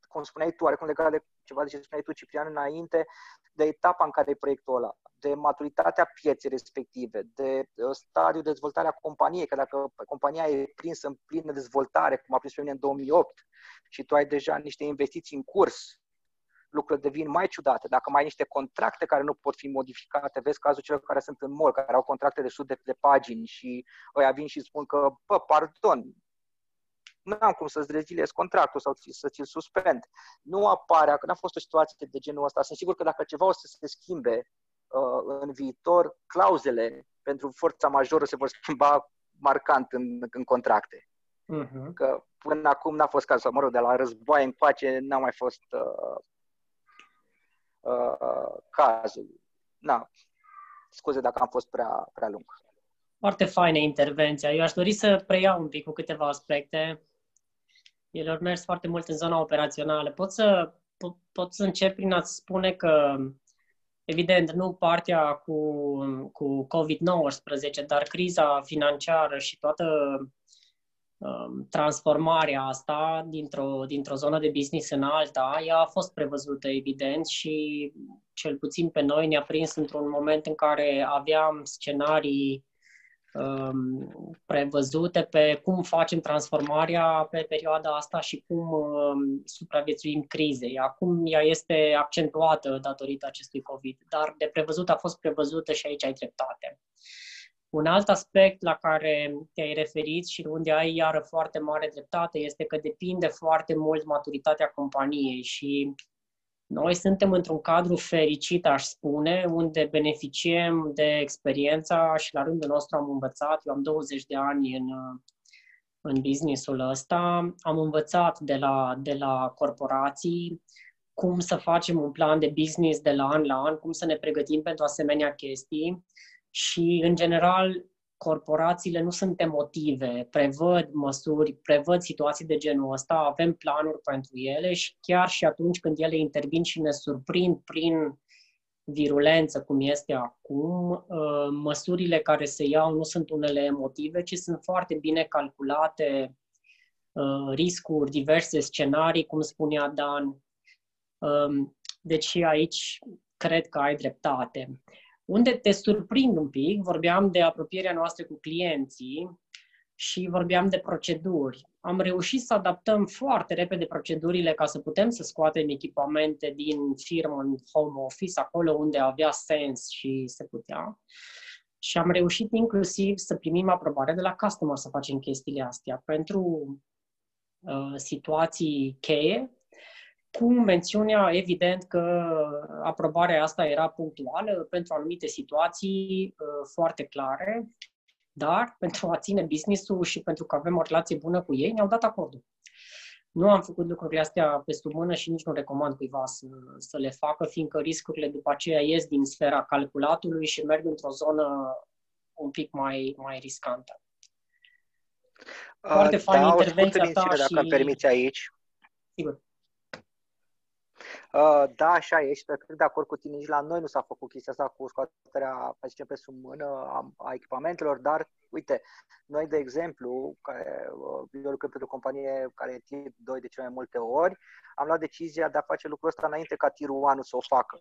cum spuneai tu, oarecum legat de ceva de ce spuneai tu, Ciprian, înainte, de etapa în care e proiectul ăla de maturitatea pieței respective, de stadiul de dezvoltare a companiei, că dacă compania e prinsă în plină dezvoltare, cum a prins pe mine în 2008, și tu ai deja niște investiții în curs, lucrurile devin mai ciudate. Dacă mai ai niște contracte care nu pot fi modificate, vezi cazul celor care sunt în mall, care au contracte de sute de pagini și ăia vin și spun că, bă, pardon, nu am cum să-ți reziliez contractul sau să ți-l suspend. Nu apare, că n-a fost o situație de genul ăsta. Sunt sigur că dacă ceva o să se schimbe Uh, în viitor clauzele pentru forța majoră se vor schimba marcant în, în contracte. Uh-huh. Că până acum n-a fost cazul, mă rog, de la război încoace n-a mai fost uh, uh, cazul. Na, scuze dacă am fost prea, prea lung. Foarte faină intervenția. Eu aș dori să preiau un pic cu câteva aspecte. El au mers foarte mult în zona operațională. Pot să, pot, pot să încep prin a spune că Evident, nu partea cu, cu COVID-19, dar criza financiară și toată um, transformarea asta dintr-o, dintr-o zonă de business în alta, ea a fost prevăzută, evident, și cel puțin pe noi ne-a prins într-un moment în care aveam scenarii Um, prevăzute pe cum facem transformarea pe perioada asta și cum um, supraviețuim crizei. Acum ea este accentuată datorită acestui COVID, dar de prevăzut a fost prevăzută și aici ai dreptate. Un alt aspect la care te-ai referit și unde ai iară foarte mare dreptate este că depinde foarte mult maturitatea companiei și noi suntem într-un cadru fericit, aș spune, unde beneficiem de experiența și la rândul nostru am învățat. Eu am 20 de ani în, în businessul ăsta. Am învățat de la, de la corporații cum să facem un plan de business de la an la an, cum să ne pregătim pentru asemenea chestii și, în general, corporațiile nu sunt emotive, prevăd măsuri, prevăd situații de genul ăsta, avem planuri pentru ele și chiar și atunci când ele intervin și ne surprind prin virulență, cum este acum, uh, măsurile care se iau nu sunt unele emotive, ci sunt foarte bine calculate uh, riscuri, diverse scenarii, cum spunea Dan. Um, deci aici cred că ai dreptate unde te surprind un pic, vorbeam de apropierea noastră cu clienții și vorbeam de proceduri. Am reușit să adaptăm foarte repede procedurile ca să putem să scoatem echipamente din firmă în home office, acolo unde avea sens și se putea. Și am reușit inclusiv să primim aprobare de la customer să facem chestiile astea pentru uh, situații cheie cu mențiunea, evident, că aprobarea asta era punctuală pentru anumite situații uh, foarte clare, dar pentru a ține business-ul și pentru că avem o relație bună cu ei, ne-au dat acordul. Nu am făcut lucrurile astea pe sub mână și nici nu recomand cuiva să, să le facă, fiindcă riscurile după aceea ies din sfera calculatului și merg într-o zonă un pic mai, mai riscantă. Foarte uh, fain da, intervenția ta și... dacă îmi permiți aici. Sigur. Uh, da, așa e și cred de acord cu tine. Nici la noi nu s-a făcut chestia asta cu scoaterea, să zicem, pe sub mână a, a echipamentelor, dar, uite, noi, de exemplu, care, uh, eu lucrăm pentru o companie care e tip 2 de cele mai multe ori, am luat decizia de a face lucrul ăsta înainte ca tirul 1 să o facă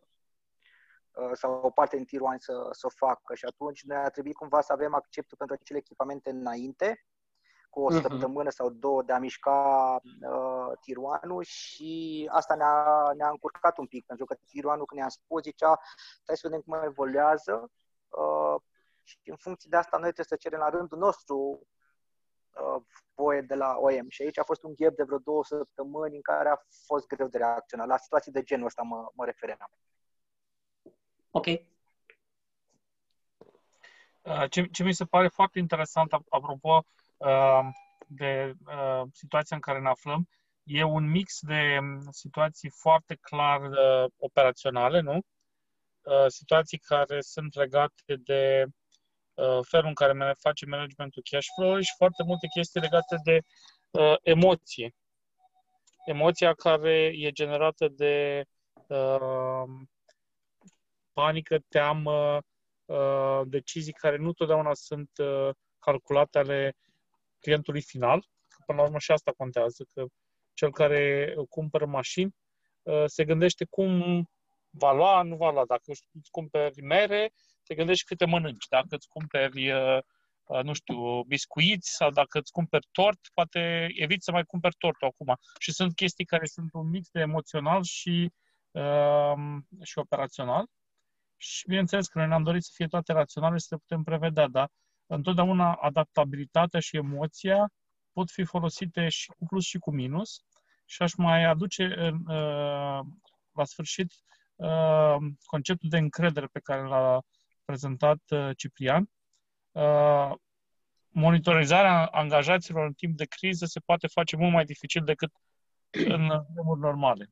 uh, sau o parte din tirul 1 să, să o facă și atunci noi a trebuit cumva să avem acceptul pentru acele echipamente înainte cu o uh-huh. săptămână sau două de a mișca uh, tiruanul și asta ne-a, ne-a încurcat un pic, pentru că tiruanul când ne-a spus zicea stai să vedem cum evoluează uh, și în funcție de asta noi trebuie să cerem la rândul nostru uh, voie de la OM. Și aici a fost un gap de vreo două săptămâni în care a fost greu de reacționat. La situații de genul ăsta mă, mă refeream. Ok. Uh, ce, ce mi se pare foarte interesant, apropo, Uh, de uh, situația în care ne aflăm e un mix de um, situații foarte clar uh, operaționale, nu? Situații care sunt legate de felul în care ne face managementul cash flow și foarte multe chestii legate de emoție. Emoția care e generată de panică, teamă, decizii care nu totdeauna sunt calculate ale clientului final, că până la urmă și asta contează, că cel care cumpără mașini uh, se gândește cum va lua, nu va lua. Dacă îți cumperi mere, te gândești câte mănânci. Dacă îți cumperi, uh, uh, nu știu, biscuiți sau dacă îți cumperi tort, poate eviți să mai cumperi tortul acum. Și sunt chestii care sunt un mix de emoțional și, și operațional. Și bineînțeles că noi ne-am dorit să fie toate raționale și să le putem prevedea, dar întotdeauna adaptabilitatea și emoția pot fi folosite și cu plus și cu minus. Și aș mai aduce uh, la sfârșit uh, conceptul de încredere pe care l-a prezentat uh, Ciprian. Monitorizarea angajaților în timp de criză se poate face mult mai dificil decât în vremuri normale.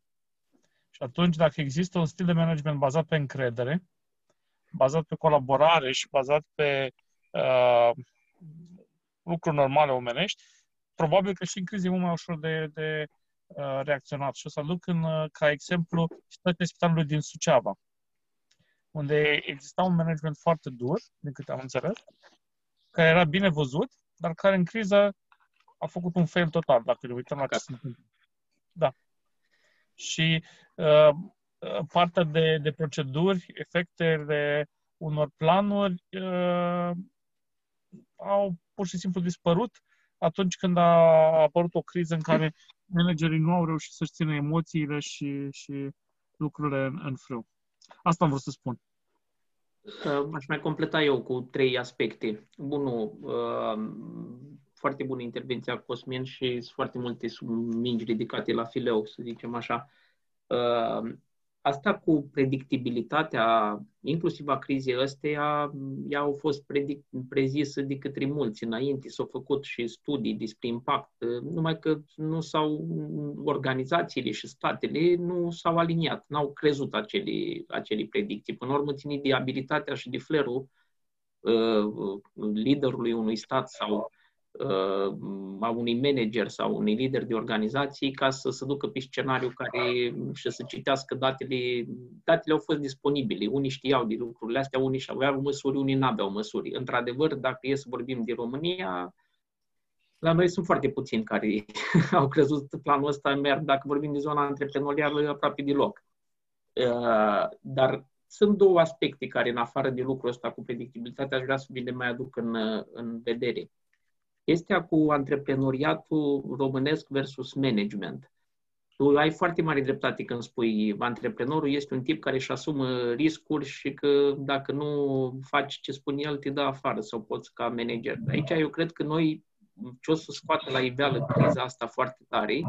Și atunci, dacă există un stil de management bazat pe încredere, bazat pe colaborare și bazat pe uh, lucruri normale omenești, probabil că și în criză e mult mai ușor de, de uh, reacționat. Și o să aduc în, uh, ca exemplu situația spitalului din Suceava, unde exista un management foarte dur, din câte am înțeles, care era bine văzut, dar care în criză a făcut un fail total, dacă ne uităm la ce se întâmplă. Da. Și uh, partea de, de proceduri, efectele unor planuri, uh, au pur și simplu dispărut atunci când a apărut o criză în care managerii nu au reușit să-și țină emoțiile și, și lucrurile în, în frâu. Asta am vrut să spun. Uh, aș mai completa eu cu trei aspecte. Bunul, uh, foarte bună intervenția Cosmin și sunt foarte multe mingi ridicate la fileu, să zicem așa. Uh, asta cu predictibilitatea, inclusiv a crizei ăsteia, ea au fost predic- prezisă de către mulți înainte, s-au făcut și studii despre impact, numai că nu s-au, organizațiile și statele nu s-au aliniat, n-au crezut acele, acele predicții. Până la urmă, ține de abilitatea și de flerul uh, liderului unui stat sau uh, a unui manager sau unui lider de organizații ca să se ducă pe scenariu care și să citească datele. Datele au fost disponibile. Unii știau de lucrurile astea, unii și aveau măsuri, unii nu aveau măsuri. Într-adevăr, dacă e să vorbim de România, la noi sunt foarte puțini care au crezut planul ăsta merg, dacă vorbim de zona antreprenorială, aproape deloc. Uh, dar sunt două aspecte care, în afară de lucrul ăsta cu predictibilitatea, aș vrea să vi le mai aduc în, în vedere. Chestia cu antreprenoriatul românesc versus management. Tu ai foarte mare dreptate când spui antreprenorul este un tip care își asumă riscuri și că dacă nu faci ce spune el, te dă afară sau poți ca manager. Aici eu cred că noi ce o să scoată la iveală criza asta foarte tare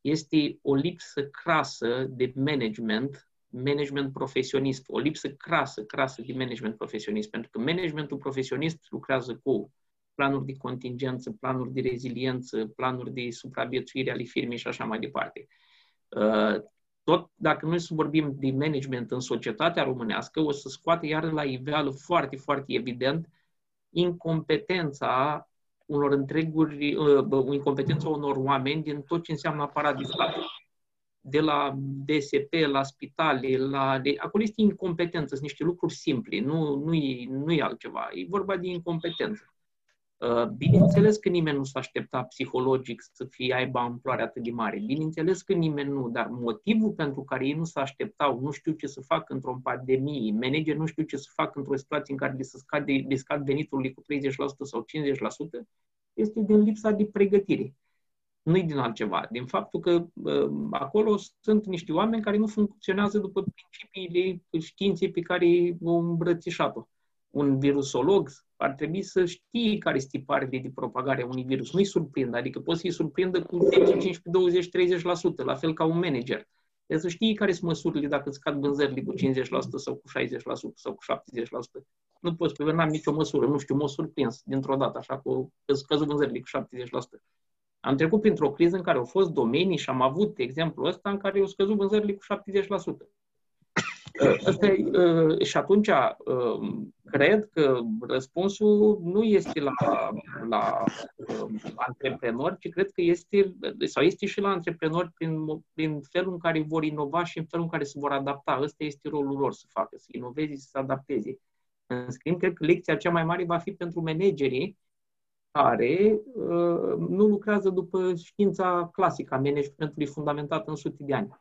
este o lipsă crasă de management, management profesionist, o lipsă crasă, crasă de management profesionist, pentru că managementul profesionist lucrează cu planuri de contingență, planuri de reziliență, planuri de supraviețuire ale firmei și așa mai departe. Uh, tot dacă noi să vorbim de management în societatea românească, o să scoate iar la iveală foarte, foarte evident incompetența unor întreguri, uh, incompetența unor oameni din tot ce înseamnă aparat de stat. de la DSP, la spitale, la... De... acolo este incompetență, sunt niște lucruri simple, nu, nu, e, nu e altceva, e vorba de incompetență. Uh, bineînțeles că nimeni nu s-a aștepta psihologic să fie aibă amploare atât de mare. Bineînțeles că nimeni nu, dar motivul pentru care ei nu s-a așteptau, nu știu ce să fac într-o pandemie, manager nu știu ce să fac într-o situație în care le, să scade, le scad venitul cu 30% sau 50%, este din lipsa de pregătire. Nu-i din altceva. Din faptul că uh, acolo sunt niște oameni care nu funcționează după principiile științei pe care o îmbrățișat-o. Un virusolog ar trebui să știe care sunt tiparele de propagare a unui virus. Nu-i surprindă, adică poți să-i surprindă cu 10, 15, 20, 30%, la fel ca un manager. Trebuie să știi care sunt măsurile dacă scad vânzările cu 50% sau cu 60% sau cu 70%. Nu poți spune, n-am nicio măsură, nu știu, mă surprins dintr-o dată, așa cu scăzut vânzările cu 70%. Am trecut printr-o criză în care au fost domenii și am avut exemplul ăsta în care au scăzut vânzările cu 70%. Asta e, uh, și atunci uh, cred că răspunsul nu este la, la uh, antreprenori, ci cred că este, sau este și la antreprenori prin, prin felul în care vor inova și în felul în care se vor adapta. Ăsta este rolul lor să facă, să inoveze și să se adapteze. În schimb, cred că lecția cea mai mare va fi pentru managerii care uh, nu lucrează după știința clasică a managementului fundamentată în sute de ani.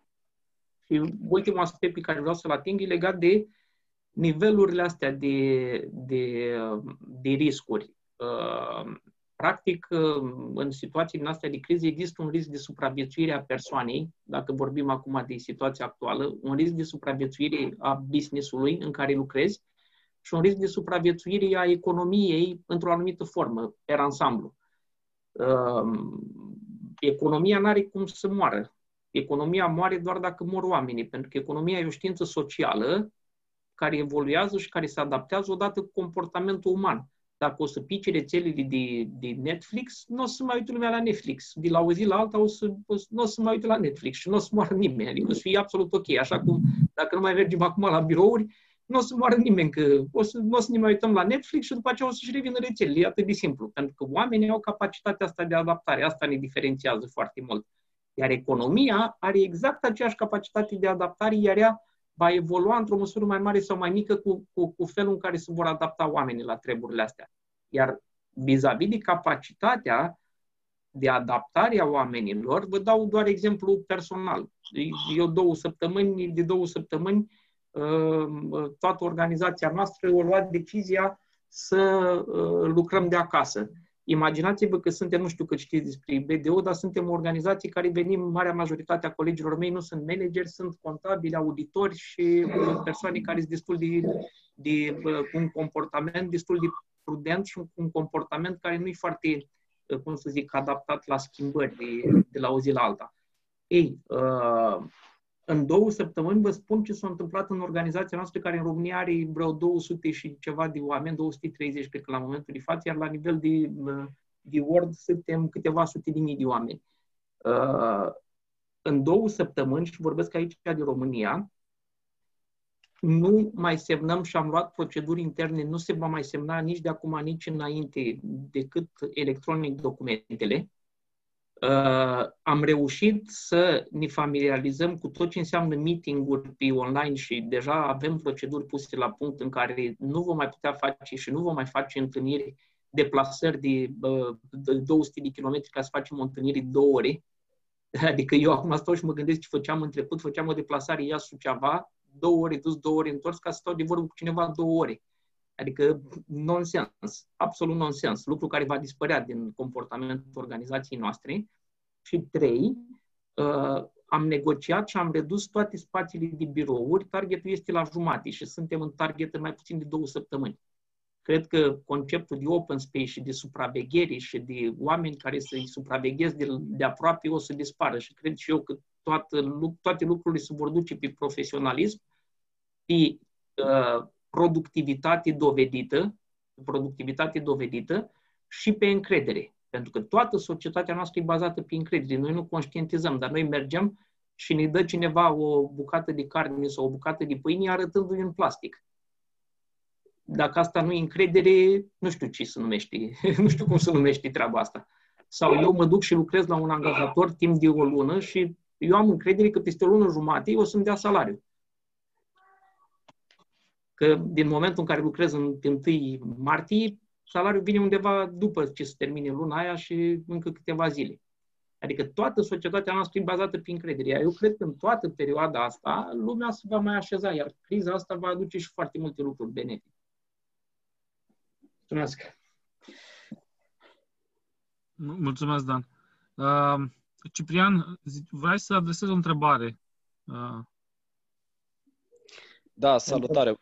Și ultimul aspect pe care vreau să-l ating e legat de nivelurile astea de, de, de riscuri. Uh, practic, uh, în situații din astea de criză există un risc de supraviețuire a persoanei, dacă vorbim acum de situația actuală, un risc de supraviețuire a business-ului în care lucrezi și un risc de supraviețuire a economiei într-o anumită formă, per ansamblu. Uh, economia nu are cum să moară economia moare doar dacă mor oamenii, pentru că economia e o știință socială care evoluează și care se adaptează odată cu comportamentul uman. Dacă o să pice rețelele de, de Netflix, nu o să mai uite lumea la Netflix. De la o zi la alta o să, o să, nu o să mai uite la Netflix și nu o să moară nimeni. Adică o să fie absolut ok. Așa cum dacă nu mai mergem acum la birouri, nu o să moară nimeni, că o să, nu o să ne mai uităm la Netflix și după aceea o să-și revină rețelele. E atât de simplu. Pentru că oamenii au capacitatea asta de adaptare. Asta ne diferențiază foarte mult. Iar economia are exact aceeași capacitate de adaptare, iar ea va evolua într-o măsură mai mare sau mai mică cu, cu, cu felul în care se vor adapta oamenii la treburile astea. Iar vis-a-vis de capacitatea de adaptare a oamenilor, vă dau doar exemplu personal. Eu două săptămâni, de două săptămâni, uh, toată organizația noastră a luat decizia să uh, lucrăm de acasă. Imaginați-vă că suntem, nu știu cât știți despre BDO, dar suntem o organizație care venim, marea majoritate a colegilor mei nu sunt manageri, sunt contabili, auditori și uh, persoane care sunt destul de, de uh, cu un comportament destul de prudent și cu un comportament care nu e foarte, uh, cum să zic, adaptat la schimbări de, de la o zi la alta. Ei, uh, în două săptămâni vă spun ce s-a întâmplat în organizația noastră, care în România are vreo 200 și ceva de oameni, 230 cred că la momentul de față, iar la nivel de, de Word suntem câteva sute de mii de oameni. Uh, în două săptămâni, și vorbesc aici de România, nu mai semnăm și am luat proceduri interne, nu se va mai semna nici de acum, nici înainte, decât electronic documentele. Uh, am reușit să ne familiarizăm cu tot ce înseamnă meeting-uri pe online și deja avem proceduri puse la punct în care nu vom mai putea face și nu vom mai face întâlniri, deplasări de, uh, de 200 de kilometri ca să facem o întâlnire de două ore. Adică eu acum stau și mă gândesc ce făceam în trecut, făceam o deplasare ia Suceava, două ore dus, două ore întors, ca să stau de vorbă cu cineva două ore. Adică nonsens, absolut nonsens, lucru care va dispărea din comportamentul organizației noastre. Și trei, uh, am negociat și am redus toate spațiile de birouri, targetul este la jumate și suntem în target în mai puțin de două săptămâni. Cred că conceptul de open space și de supraveghere și de oameni care să-i supraveghez de, de aproape o să dispară și cred și eu că toată, toate lucrurile se vor duce pe profesionalism, pe uh, productivitate dovedită, productivitate dovedită și pe încredere. Pentru că toată societatea noastră e bazată pe încredere. Noi nu conștientizăm, dar noi mergem și ne dă cineva o bucată de carne sau o bucată de pâine arătându-i în plastic. Dacă asta nu e încredere, nu știu ce se numește, nu știu cum se numește treaba asta. Sau eu mă duc și lucrez la un angajator timp de o lună și eu am încredere că peste o lună jumate o să-mi dea salariu. Că din momentul în care lucrez în 1 martie, salariul vine undeva după ce se termine luna aia și încă câteva zile. Adică toată societatea noastră e bazată pe încredere. Iar eu cred că în toată perioada asta lumea se va mai așeza, iar criza asta va aduce și foarte multe lucruri benefice. Mulțumesc! Mulțumesc, Dan. Uh, Ciprian, vrei să adresezi o întrebare? Uh. Da, salutare.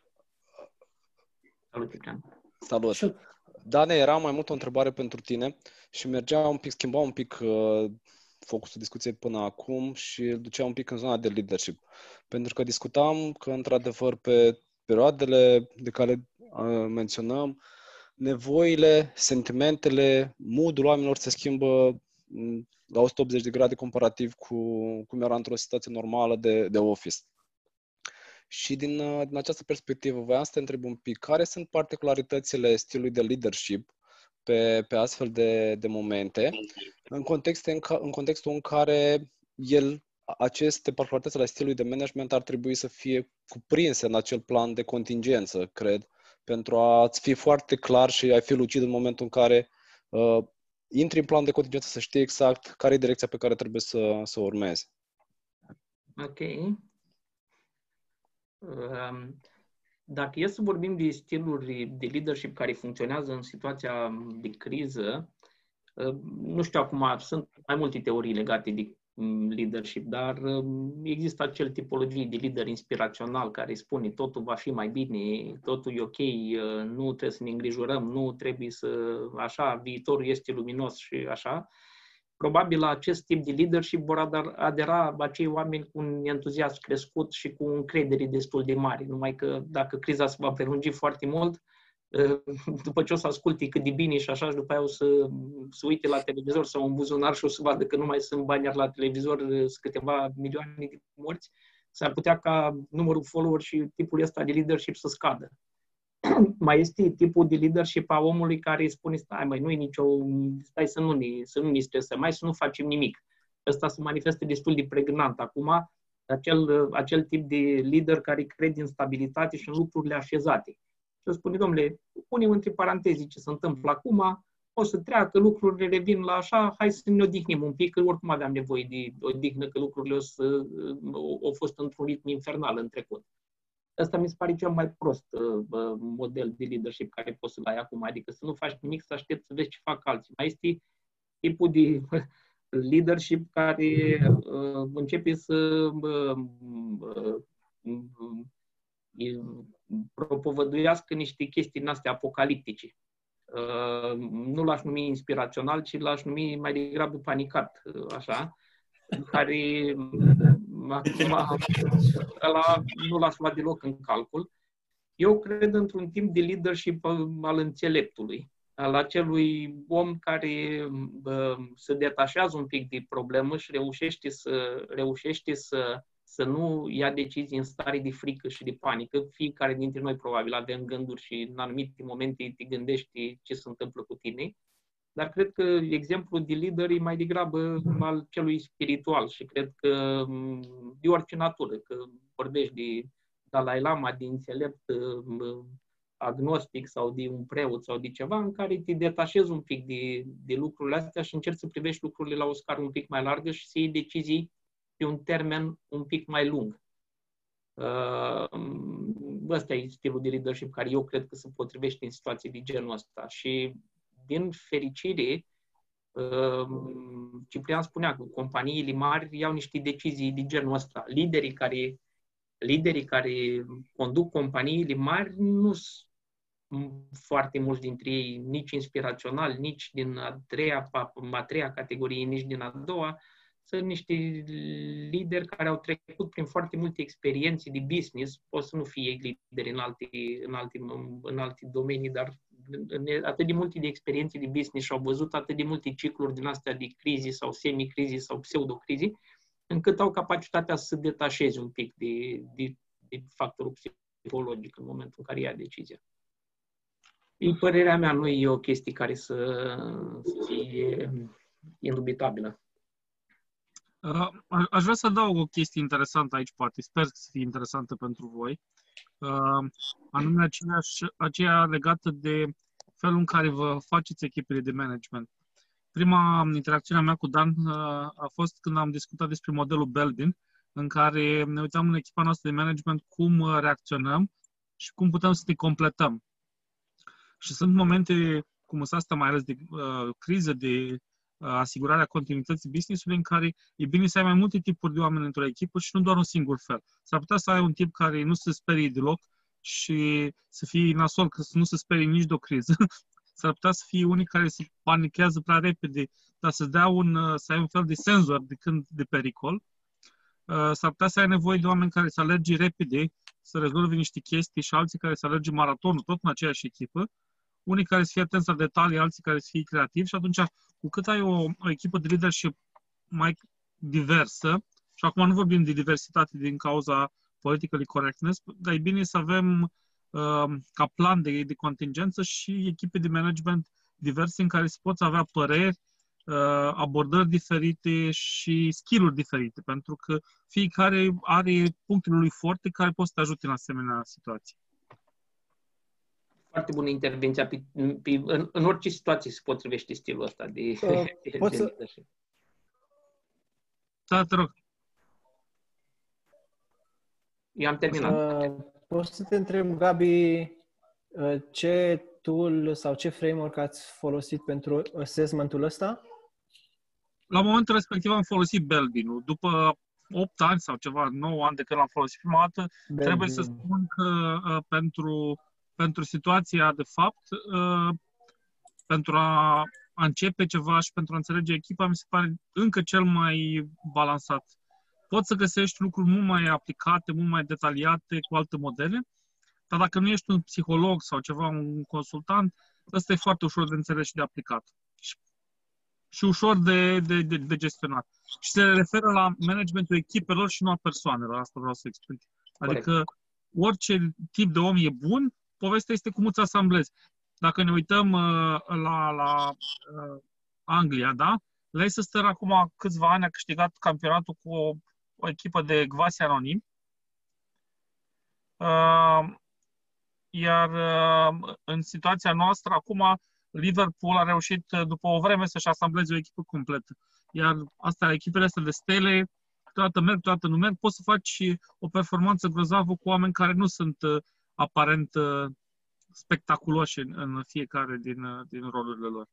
Salut, Ciprian. Salut. Dane, era mai mult o întrebare pentru tine și mergea un pic, schimba un pic uh, focusul discuției până acum și îl ducea un pic în zona de leadership. Pentru că discutam că, într-adevăr, pe perioadele de care uh, menționăm, nevoile, sentimentele, moodul oamenilor se schimbă mm, la 180 de grade comparativ cu cum era într-o situație normală de, de office. Și din, uh, din această perspectivă, voiam să te întreb un pic, care sunt particularitățile stilului de leadership pe, pe astfel de, de momente, în, contexte în, ca, în contextul în care el, aceste particularități ale stilului de management ar trebui să fie cuprinse în acel plan de contingență, cred, pentru a-ți fi foarte clar și a fi lucid în momentul în care uh, intri în plan de contingență să știi exact care e direcția pe care trebuie să, să o urmezi. Ok. Um, dacă e să vorbim de stiluri de leadership care funcționează în situația de criză, uh, nu știu acum, sunt mai multe teorii legate de mm, leadership, dar um, există acel tipologie de lider inspirațional care spune totul va fi mai bine, totul e ok, uh, nu trebuie să ne îngrijorăm, nu trebuie să, așa, viitorul este luminos și așa probabil la acest tip de leadership vor adera acei oameni cu un entuziasm crescut și cu încredere destul de mare. Numai că dacă criza se va prelungi foarte mult, ă, după ce o să asculte cât de bine și așa și după aia o să se uite la televizor sau în buzunar și o să vadă că nu mai sunt bani la televizor, ă, sunt câteva milioane de morți, s-ar putea ca numărul follower și tipul ăsta de leadership să scadă. mai este tipul de leadership a omului care îi spune, stai mai nu e nicio, stai să nu ne, să nu ne stresăm, mai să nu facem nimic. Ăsta se manifestă destul de pregnant acum, acel, acel tip de lider care crede în stabilitate și în lucrurile așezate. Și spune, domnule, punem între paranteze ce se întâmplă acum, o să treacă, lucrurile revin la așa, hai să ne odihnim un pic, că oricum aveam nevoie de odihnă, că lucrurile o să, au fost într-un ritm infernal în trecut. Asta mi se pare cel mai prost uh, model de leadership care poți să-l ai acum, adică să nu faci nimic, să aștepți să vezi ce fac alții. Mai este tipul de leadership care uh, începe să uh, uh, propovăduiască niște chestii în astea apocaliptice. Uh, nu l-aș numi inspirațional, ci l-aș numi mai degrabă panicat, uh, așa, care acum ăla nu l-aș lua deloc în calcul. Eu cred într-un timp de leadership al înțeleptului, al acelui om care uh, se detașează un pic de problemă și reușește să, reușește să, să nu ia decizii în stare de frică și de panică. Fiecare dintre noi probabil avem gânduri și în anumite momente te gândești ce se întâmplă cu tine dar cred că exemplul de lider e mai degrabă al celui spiritual și cred că mm, de orice natură, că vorbești de Dalai Lama, de înțelept mm, agnostic sau de un preot sau de ceva în care te detașezi un pic de, de lucrurile astea și încerci să privești lucrurile la o scară un pic mai largă și să iei decizii pe un termen un pic mai lung. Uh, ăsta e stilul de leadership care eu cred că se potrivește în situații de genul ăsta și din fericire, um, Ciprian spunea că companiile mari iau niște decizii de genul ăsta. Liderii care, liderii care conduc companiile mari nu sunt foarte mulți dintre ei nici inspiraționali, nici din a treia, a treia categorie, nici din a doua. Sunt niște lideri care au trecut prin foarte multe experiențe de business. Pot să nu fie lideri în alte, în alte, în alte domenii, dar atât de multe de experiențe de business și au văzut atât de multe cicluri din astea de crizi sau semi-crizi sau pseudo-crizi, încât au capacitatea să se detașeze un pic de, de, de factorul psihologic în momentul în care ia decizia. În părerea mea, nu e o chestie care să fie indubitabilă. Uh, aș vrea să adaug o chestie interesantă aici, poate. Sper să fie interesantă pentru voi. Uh, anume aceeași, aceea legată de felul în care vă faceți echipele de management. Prima interacțiune a mea cu Dan uh, a fost când am discutat despre modelul Belvin, în care ne uitam în echipa noastră de management cum reacționăm și cum putem să ne completăm. Și sunt momente cum sunt asta, mai ales de uh, criză, de Uh, asigurarea continuității business-ului în care e bine să ai mai multe tipuri de oameni într-o echipă și nu doar un singur fel. S-ar putea să ai un tip care nu se sperie deloc și să fie nasol, că să nu se sperie nici de o criză. S-ar putea să fie unii care se panichează prea repede, dar să dea un, uh, să ai un fel de senzor de când de pericol. Uh, s-ar putea să ai nevoie de oameni care să alerge repede, să rezolve niște chestii și alții care să alerge maratonul tot în aceeași echipă unii care să fie atenți la detalii, alții care să fie creativi și atunci, cu cât ai o, o echipă de leadership mai diversă, și acum nu vorbim de diversitate din cauza politically correctness, dar e bine să avem uh, ca plan de, de contingență și echipe de management diverse în care să poți avea păreri, uh, abordări diferite și skill-uri diferite, pentru că fiecare are punctul lui forte care pot să te ajute în asemenea situații foarte bună intervenția. Pe, pe, în, în orice situație se potrivește stilul ăsta de, uh, de, poți de să... Da, te rog. Eu am terminat. Uh, poți să te întreb, Gabi, uh, ce tool sau ce framework ați folosit pentru assessmentul ăsta? La momentul respectiv am folosit Belbin. După 8 ani sau ceva, 9 ani de când l-am folosit prima dată, Belbin. trebuie să spun că uh, pentru pentru situația de fapt, uh, pentru a, a începe ceva și pentru a înțelege echipa, mi se pare încă cel mai balansat. Poți să găsești lucruri mult mai aplicate, mult mai detaliate cu alte modele, dar dacă nu ești un psiholog sau ceva, un consultant, ăsta e foarte ușor de înțeles și de aplicat. Și, și ușor de, de, de, de gestionat. Și se referă la managementul echipelor și nu a persoanelor. Asta vreau să explic. Adică Corect. orice tip de om e bun, povestea este cum îți asamblezi. Dacă ne uităm uh, la, la uh, Anglia, da? Leicester acum câțiva ani a câștigat campionatul cu o, o echipă de gvasi anonim. Uh, iar uh, în situația noastră, acum, Liverpool a reușit uh, după o vreme să-și asambleze o echipă completă. Iar asta, echipele astea de stele, toată merg, toată nu merg, poți să faci o performanță grozavă cu oameni care nu sunt uh, aparent uh, spectaculoși în, în fiecare din, uh, din rolurile lor.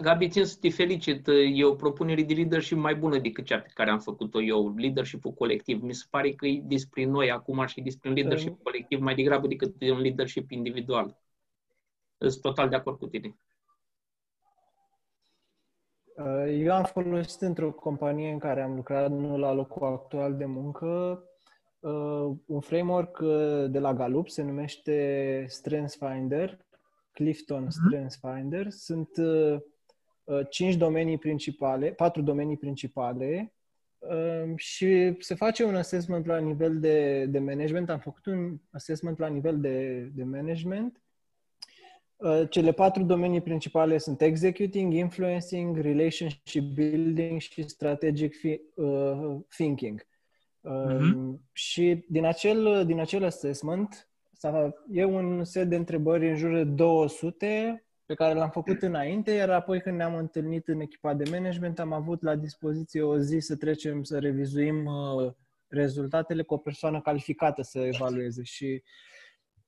Gabi, țin să te felicit. E o propunere de leadership mai bună decât cea pe care am făcut-o eu, leadership-ul colectiv. Mi se pare că e despre noi acum și despre un leadership da. colectiv mai degrabă decât un leadership individual. Sunt total de acord cu tine. Uh, eu am folosit într-o companie în care am lucrat, nu la locul actual de muncă, uh, un framework uh, de la Gallup, se numește Strengths Finder, Clifton uh-huh. Strengths Finder. Sunt uh, uh, cinci domenii principale, patru domenii principale uh, și se face un assessment la nivel de, de management. Am făcut un assessment la nivel de, de management. Uh, cele patru domenii principale sunt executing, influencing, relationship building și strategic fi, uh, thinking. Uh-huh. Și din acel, din acel assessment e un set de întrebări în jur de 200 pe care l-am făcut înainte, iar apoi când ne-am întâlnit în echipa de management am avut la dispoziție o zi să trecem să revizuim uh, rezultatele cu o persoană calificată să evalueze și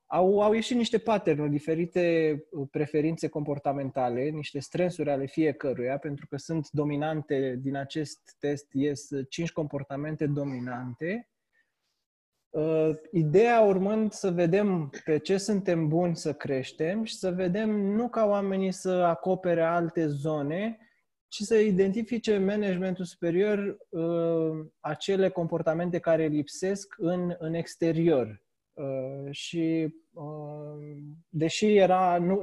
au, au ieșit niște pattern diferite uh, preferințe comportamentale, niște stresuri ale fiecăruia, pentru că sunt dominante, din acest test ies cinci comportamente dominante. Uh, ideea urmând să vedem pe ce suntem buni să creștem și să vedem nu ca oamenii să acopere alte zone, ci să identifice managementul superior uh, acele comportamente care lipsesc în, în exterior Uh, și uh, deși era nu,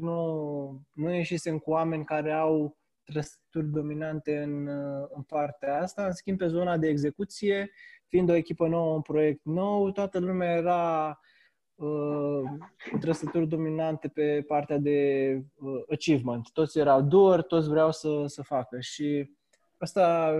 nu, nu ieșisem cu oameni care au trăsături dominante în, uh, în partea asta, în schimb pe zona de execuție, fiind o echipă nouă, un proiect nou, toată lumea era uh, cu trăsături dominante pe partea de uh, achievement. Toți erau doer, toți vreau să, să facă și asta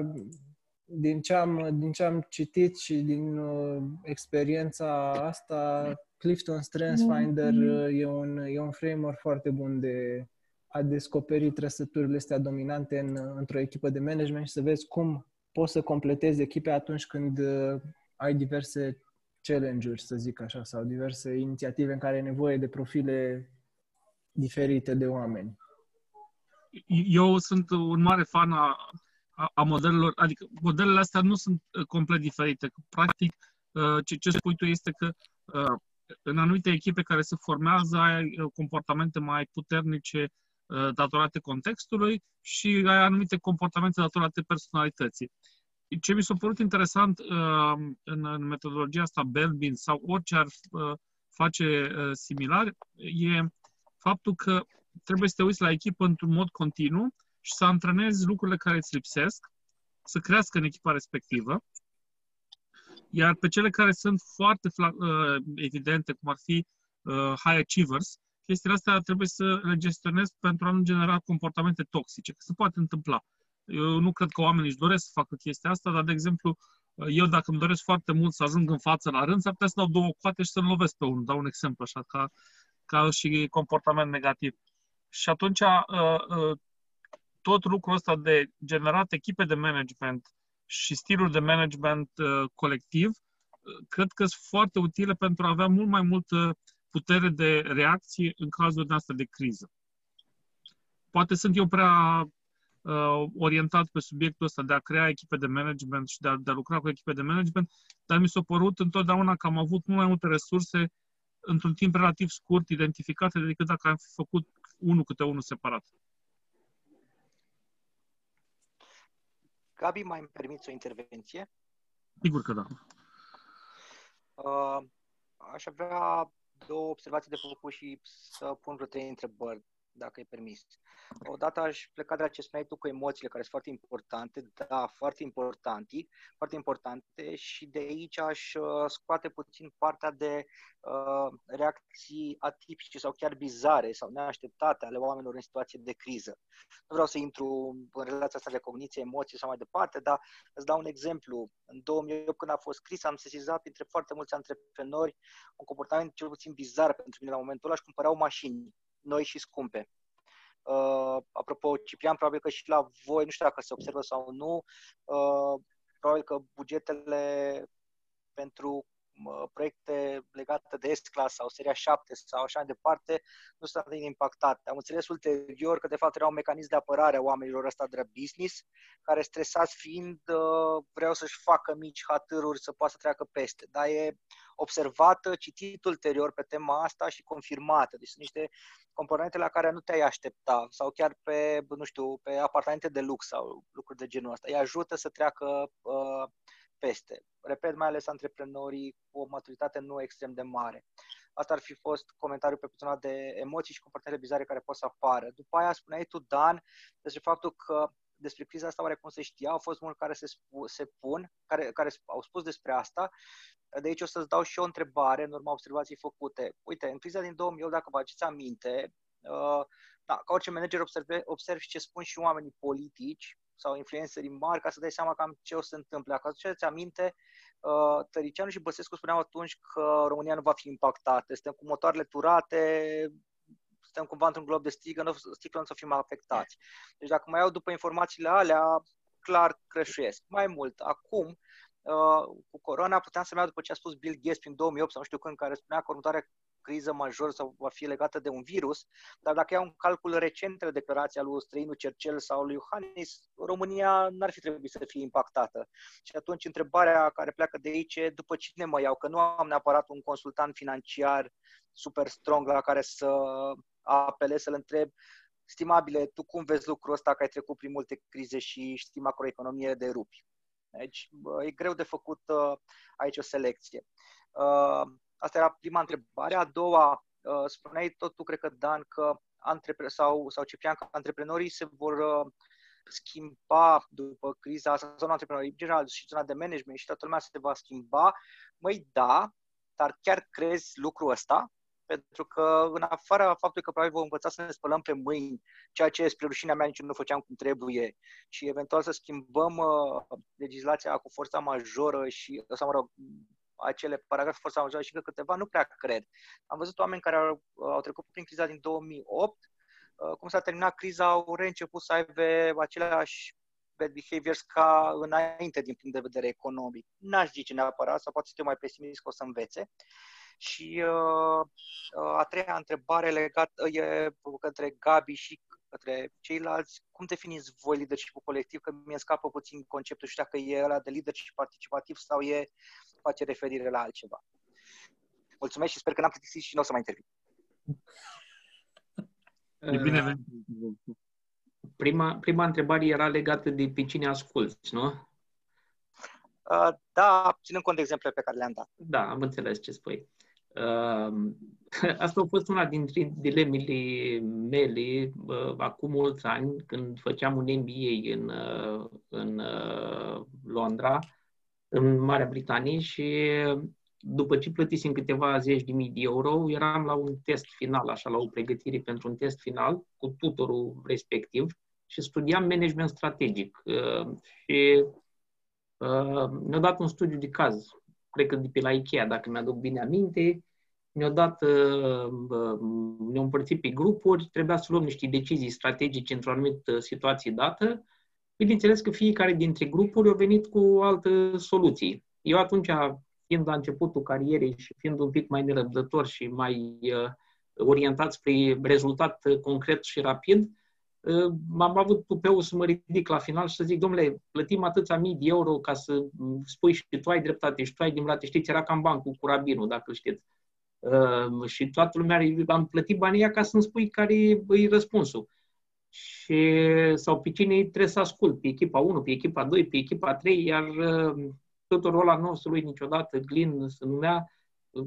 din ce am, din ce am citit și din uh, experiența asta, Clifton Strengths Finder uh, e, un, e un framework foarte bun de a descoperi trăsăturile astea dominante în, într-o echipă de management și să vezi cum poți să completezi echipe atunci când uh, ai diverse challenge-uri, să zic așa, sau diverse inițiative în care ai nevoie de profile diferite de oameni. Eu sunt un mare fan a, a modelelor, adică modelele astea nu sunt uh, complet diferite. Practic, uh, ce, ce spui tu este că uh, în anumite echipe care se formează ai comportamente mai puternice datorate contextului și ai anumite comportamente datorate personalității. Ce mi s-a părut interesant în, în metodologia asta Belbin sau orice ar face similar e faptul că trebuie să te uiți la echipă într-un mod continuu și să antrenezi lucrurile care îți lipsesc, să crească în echipa respectivă, iar pe cele care sunt foarte uh, evidente, cum ar fi uh, high achievers, chestiile astea trebuie să le gestionezi pentru a nu genera comportamente toxice, că se poate întâmpla. Eu nu cred că oamenii își doresc să facă chestia asta, dar, de exemplu, eu dacă îmi doresc foarte mult să ajung în față la rând, s-ar putea să dau două coate și să-l lovesc pe unul. Dau un exemplu așa, ca, ca și comportament negativ. Și atunci uh, uh, tot lucrul ăsta de generat echipe de management și stiluri de management uh, colectiv, cred că sunt foarte utile pentru a avea mult mai multă putere de reacție în cazul de asta de criză. Poate sunt eu prea uh, orientat pe subiectul ăsta de a crea echipe de management și de a, de a lucra cu echipe de management, dar mi s-a părut întotdeauna că am avut mult mai multe resurse într-un timp relativ scurt identificate decât dacă am fi făcut unul câte unul separat. Gabi, mai îmi permiți o intervenție? Sigur că da. Uh, aș avea două observații de făcut și să pun vreo trei întrebări dacă e permis. Odată aș pleca de la ce spuneai tu cu emoțiile, care sunt foarte importante, da, foarte importante, foarte importante și de aici aș uh, scoate puțin partea de uh, reacții atipice sau chiar bizare sau neașteptate ale oamenilor în situație de criză. Nu vreau să intru în relația asta de cogniție, emoții sau mai departe, dar îți dau un exemplu. În 2008, când a fost criză, am sesizat printre foarte mulți antreprenori un comportament cel puțin bizar pentru mine la momentul ăla și cumpărau mașini noi și scumpe. Uh, apropo, Ciprian, probabil că și la voi, nu știu dacă se observă sau nu, uh, probabil că bugetele pentru proiecte legate de S-Class sau seria 7 sau așa mai departe, nu sunt atât de impactate. Am înțeles ulterior că de fapt era un mecanism de apărare a oamenilor ăsta de business, care stresați fiind uh, vreau să-și facă mici hatăruri să poată să treacă peste. Dar e observată, citit ulterior pe tema asta și confirmată. Deci sunt niște componente la care nu te-ai aștepta sau chiar pe, nu știu, pe apartamente de lux sau lucruri de genul ăsta. Îi ajută să treacă uh, peste. Repet, mai ales antreprenorii cu o maturitate nu extrem de mare. Asta ar fi fost comentariul pe zona de emoții și comportamente bizare care pot să apară. După aia spuneai tu, Dan, despre faptul că despre criza asta oarecum se știa, au fost mulți care se, spu, se pun, care, care au spus despre asta. De aici o să-ți dau și o întrebare în urma observației făcute. Uite, în criza din 2008, dacă vă aduceți aminte, uh, da, ca orice manager observe, observ și ce spun și oamenii politici, sau influencerii mari ca să dai seama cam ce o să se întâmple. Dacă aduceți aminte, uh, Tăricianu și Băsescu spuneau atunci că România nu va fi impactată. Suntem cu motoarele turate, suntem cumva într-un glob de sticlă, nu, sticlă nu să fim afectați. Deci dacă mai iau după informațiile alea, clar creșuiesc. Mai mult, acum, uh, cu corona puteam să-mi iau după ce a spus Bill Gates prin 2008 sau nu știu când, care spunea că următoarea criză majoră sau va fi legată de un virus, dar dacă iau un calcul recentele declarația lui Străinu Cercel sau lui Iohannis, România n-ar fi trebuit să fie impactată. Și atunci întrebarea care pleacă de aici e după cine mă iau, că nu am neapărat un consultant financiar super strong la care să apelez să-l întreb Stimabile, tu cum vezi lucrul ăsta că ai trecut prin multe crize și știi macroeconomie de rupi? Deci e greu de făcut uh, aici o selecție. Uh, Asta era prima întrebare. A doua, uh, spuneai tot tu, cred că, Dan, că antrepre- sau, sau Ciprian, că antreprenorii se vor uh, schimba după criza asta, zona antreprenorii, în general, și zona de management și toată lumea se va schimba. Măi, da, dar chiar crezi lucrul ăsta? Pentru că, în afara faptului că probabil vom învăța să ne spălăm pe mâini, ceea ce spre rușinea mea nici nu făceam cum trebuie, și eventual să schimbăm uh, legislația cu forța majoră și, sau mă rog, acele paragrafe forța majoră și că câteva nu prea cred. Am văzut oameni care au, au trecut prin criza din 2008, uh, cum s-a terminat criza, au reînceput să aibă aceleași bad behaviors ca înainte din punct de vedere economic. N-aș zice neapărat, sau poate să fiu mai pesimist că o să învețe. Și uh, uh, a treia întrebare legată e către Gabi și către ceilalți. Cum definiți voi leadership colectiv? Că mi-e scapă puțin conceptul și dacă e ăla de leadership participativ sau e face referire la altceva. Mulțumesc și sper că n-am plictisit și nu o să mai intervin. E bine venit. Prima, prima întrebare era legată de pe cine asculți, nu? Uh, da, ținând cont de exemple pe care le-am dat. Da, am înțeles ce spui. Uh, asta a fost una dintre dilemele mele uh, acum mulți ani, când făceam un MBA în, uh, în uh, Londra, în Marea Britanie și după ce plătisem câteva zeci de mii de euro, eram la un test final, așa, la o pregătire pentru un test final cu tutorul respectiv și studiam management strategic. Uh, și uh, mi-a dat un studiu de caz, cred că de pe la Ikea, dacă mi-aduc bine aminte, mi-au dat, uh, ne-au împărțit pe grupuri, trebuia să luăm niște decizii strategice într-o anumită situație dată. Bineînțeles că fiecare dintre grupuri a venit cu o altă soluție. Eu atunci, fiind la începutul carierei și fiind un pic mai nerăbdător și mai orientat spre rezultat concret și rapid, am avut tupeul să mă ridic la final și să zic, domnule, plătim atâția mii de euro ca să spui și tu ai dreptate și tu ai dreptate. Știți, era cam bancul cu rabinul, dacă știți. Uh, și toată lumea, am plătit banii ca să-mi spui care e răspunsul. Și, sau pe cine trebuie să ascult, pe echipa 1, pe echipa 2, pe echipa 3, iar uh, tuturor ăla nostru lui niciodată, Glin se numea,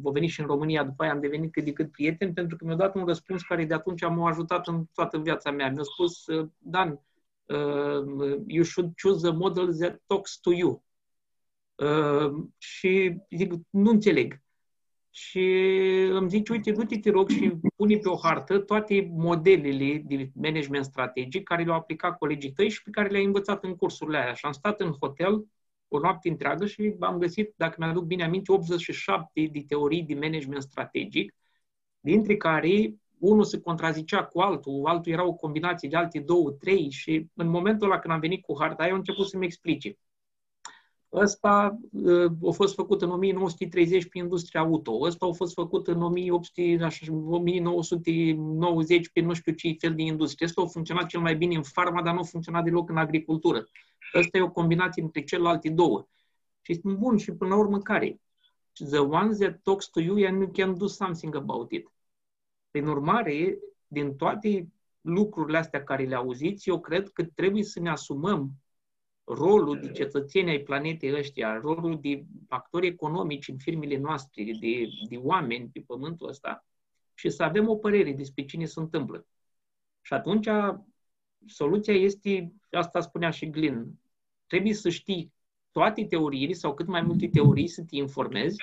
a venit și în România, după aia am devenit cât de cât prieten, pentru că mi-a dat un răspuns care de atunci m-a ajutat în toată viața mea. Mi-a spus, Dan, uh, you should choose a model that talks to you. Uh, și zic, nu înțeleg. Și îmi zice, uite, du-te, te rog, și pune pe o hartă toate modelele de management strategic care le-au aplicat colegii tăi și pe care le-ai învățat în cursurile aia. Și am stat în hotel o noapte întreagă și am găsit, dacă mi-aduc bine aminte, 87 de teorii de management strategic, dintre care unul se contrazicea cu altul, altul era o combinație de alte două, trei și în momentul ăla când am venit cu harta aia, au început să-mi explice. Ăsta uh, a fost făcut în 1930 pe industria auto, ăsta a fost făcut în 1800, așa, 1990 pe nu știu ce fel de industrie. Ăsta a funcționat cel mai bine în farma, dar nu a funcționat deloc în agricultură. Ăsta e o combinație între celelalte două. Și este bun și până la urmă care? The ones that talks to you and you can do something about it. Prin urmare, din toate lucrurile astea care le auziți, eu cred că trebuie să ne asumăm rolul de cetățeni ai planetei ăștia, rolul de actori economici în firmele noastre, de, de oameni pe pământul ăsta și să avem o părere despre cine se întâmplă. Și atunci soluția este, asta spunea și Glyn, trebuie să știi toate teoriile sau cât mai multe teorii să te informezi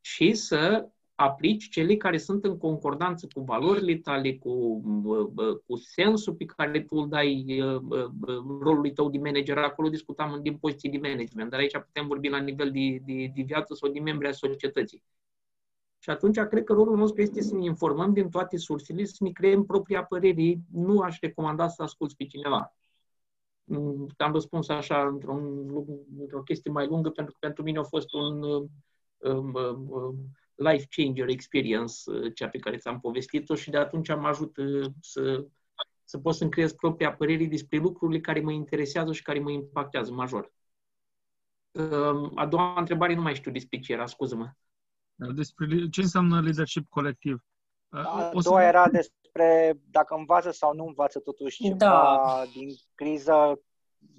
și să aplici cele care sunt în concordanță cu valorile tale, cu, cu sensul pe care tu îl dai rolului tău de manager. Acolo discutam din poziții de management, dar aici putem vorbi la nivel de, de, de viață sau de membri ai societății. Și atunci cred că rolul nostru este să ne informăm din toate sursele, să ne creăm propria părere. Nu aș recomanda să asculți pe cineva. Mm, am răspuns așa într-o, într-o chestie mai lungă, pentru că pentru mine a fost un um, um, um, life changer experience, uh, cea pe care ți-am povestit-o și de atunci am ajut uh, să, să pot să-mi creez propria părere despre lucrurile care mă interesează și care mă impactează major. A doua întrebare nu mai știu despre ce era, scuză-mă. Despre ce înseamnă leadership colectiv? A o doua să... era despre dacă învață sau nu învață totuși ceva da. din criză.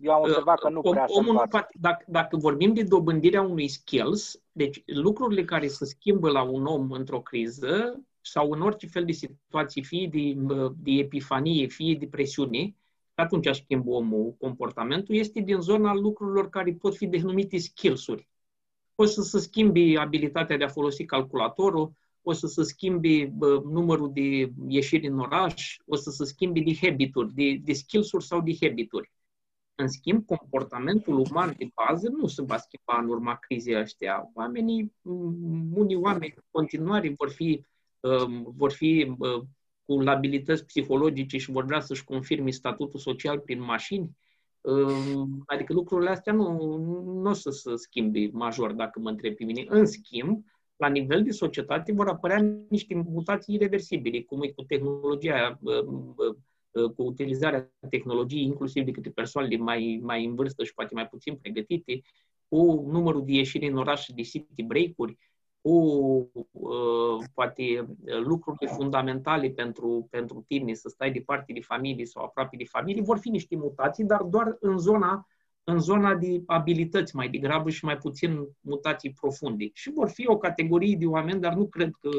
Eu am observat că nu prea Om, omul, dacă, dacă vorbim de dobândirea unui skills, deci lucrurile care se schimbă la un om într-o criză sau în orice fel de situație, fie de, de epifanie, fie de presiune, atunci schimbă omul comportamentul, este din zona lucrurilor care pot fi denumite skills-uri. Poți să se schimbi abilitatea de a folosi calculatorul, o să se schimbe numărul de ieșiri în oraș, o să se schimbe de habituri, de, de skills-uri sau de habituri. În schimb, comportamentul uman de bază nu se va schimba în urma crizei ăștia. Oamenii, unii oameni în continuare vor fi, um, vor fi cu abilități psihologice și vor vrea să-și confirme statutul social prin mașini. Um, adică lucrurile astea nu, nu o să se schimbe major, dacă mă întreb pe mine. În schimb, la nivel de societate vor apărea niște mutații irreversibile, cum e cu tehnologia, cu utilizarea tehnologiei, inclusiv de către persoanele mai, mai în vârstă și poate mai puțin pregătite, cu numărul de ieșiri în oraș de city break-uri, cu uh, poate lucrurile fundamentale pentru, pentru tine, să stai departe de familie sau aproape de familie, vor fi niște mutații, dar doar în zona în zona de abilități mai degrabă și mai puțin mutații profunde. Și vor fi o categorie de oameni, dar nu cred că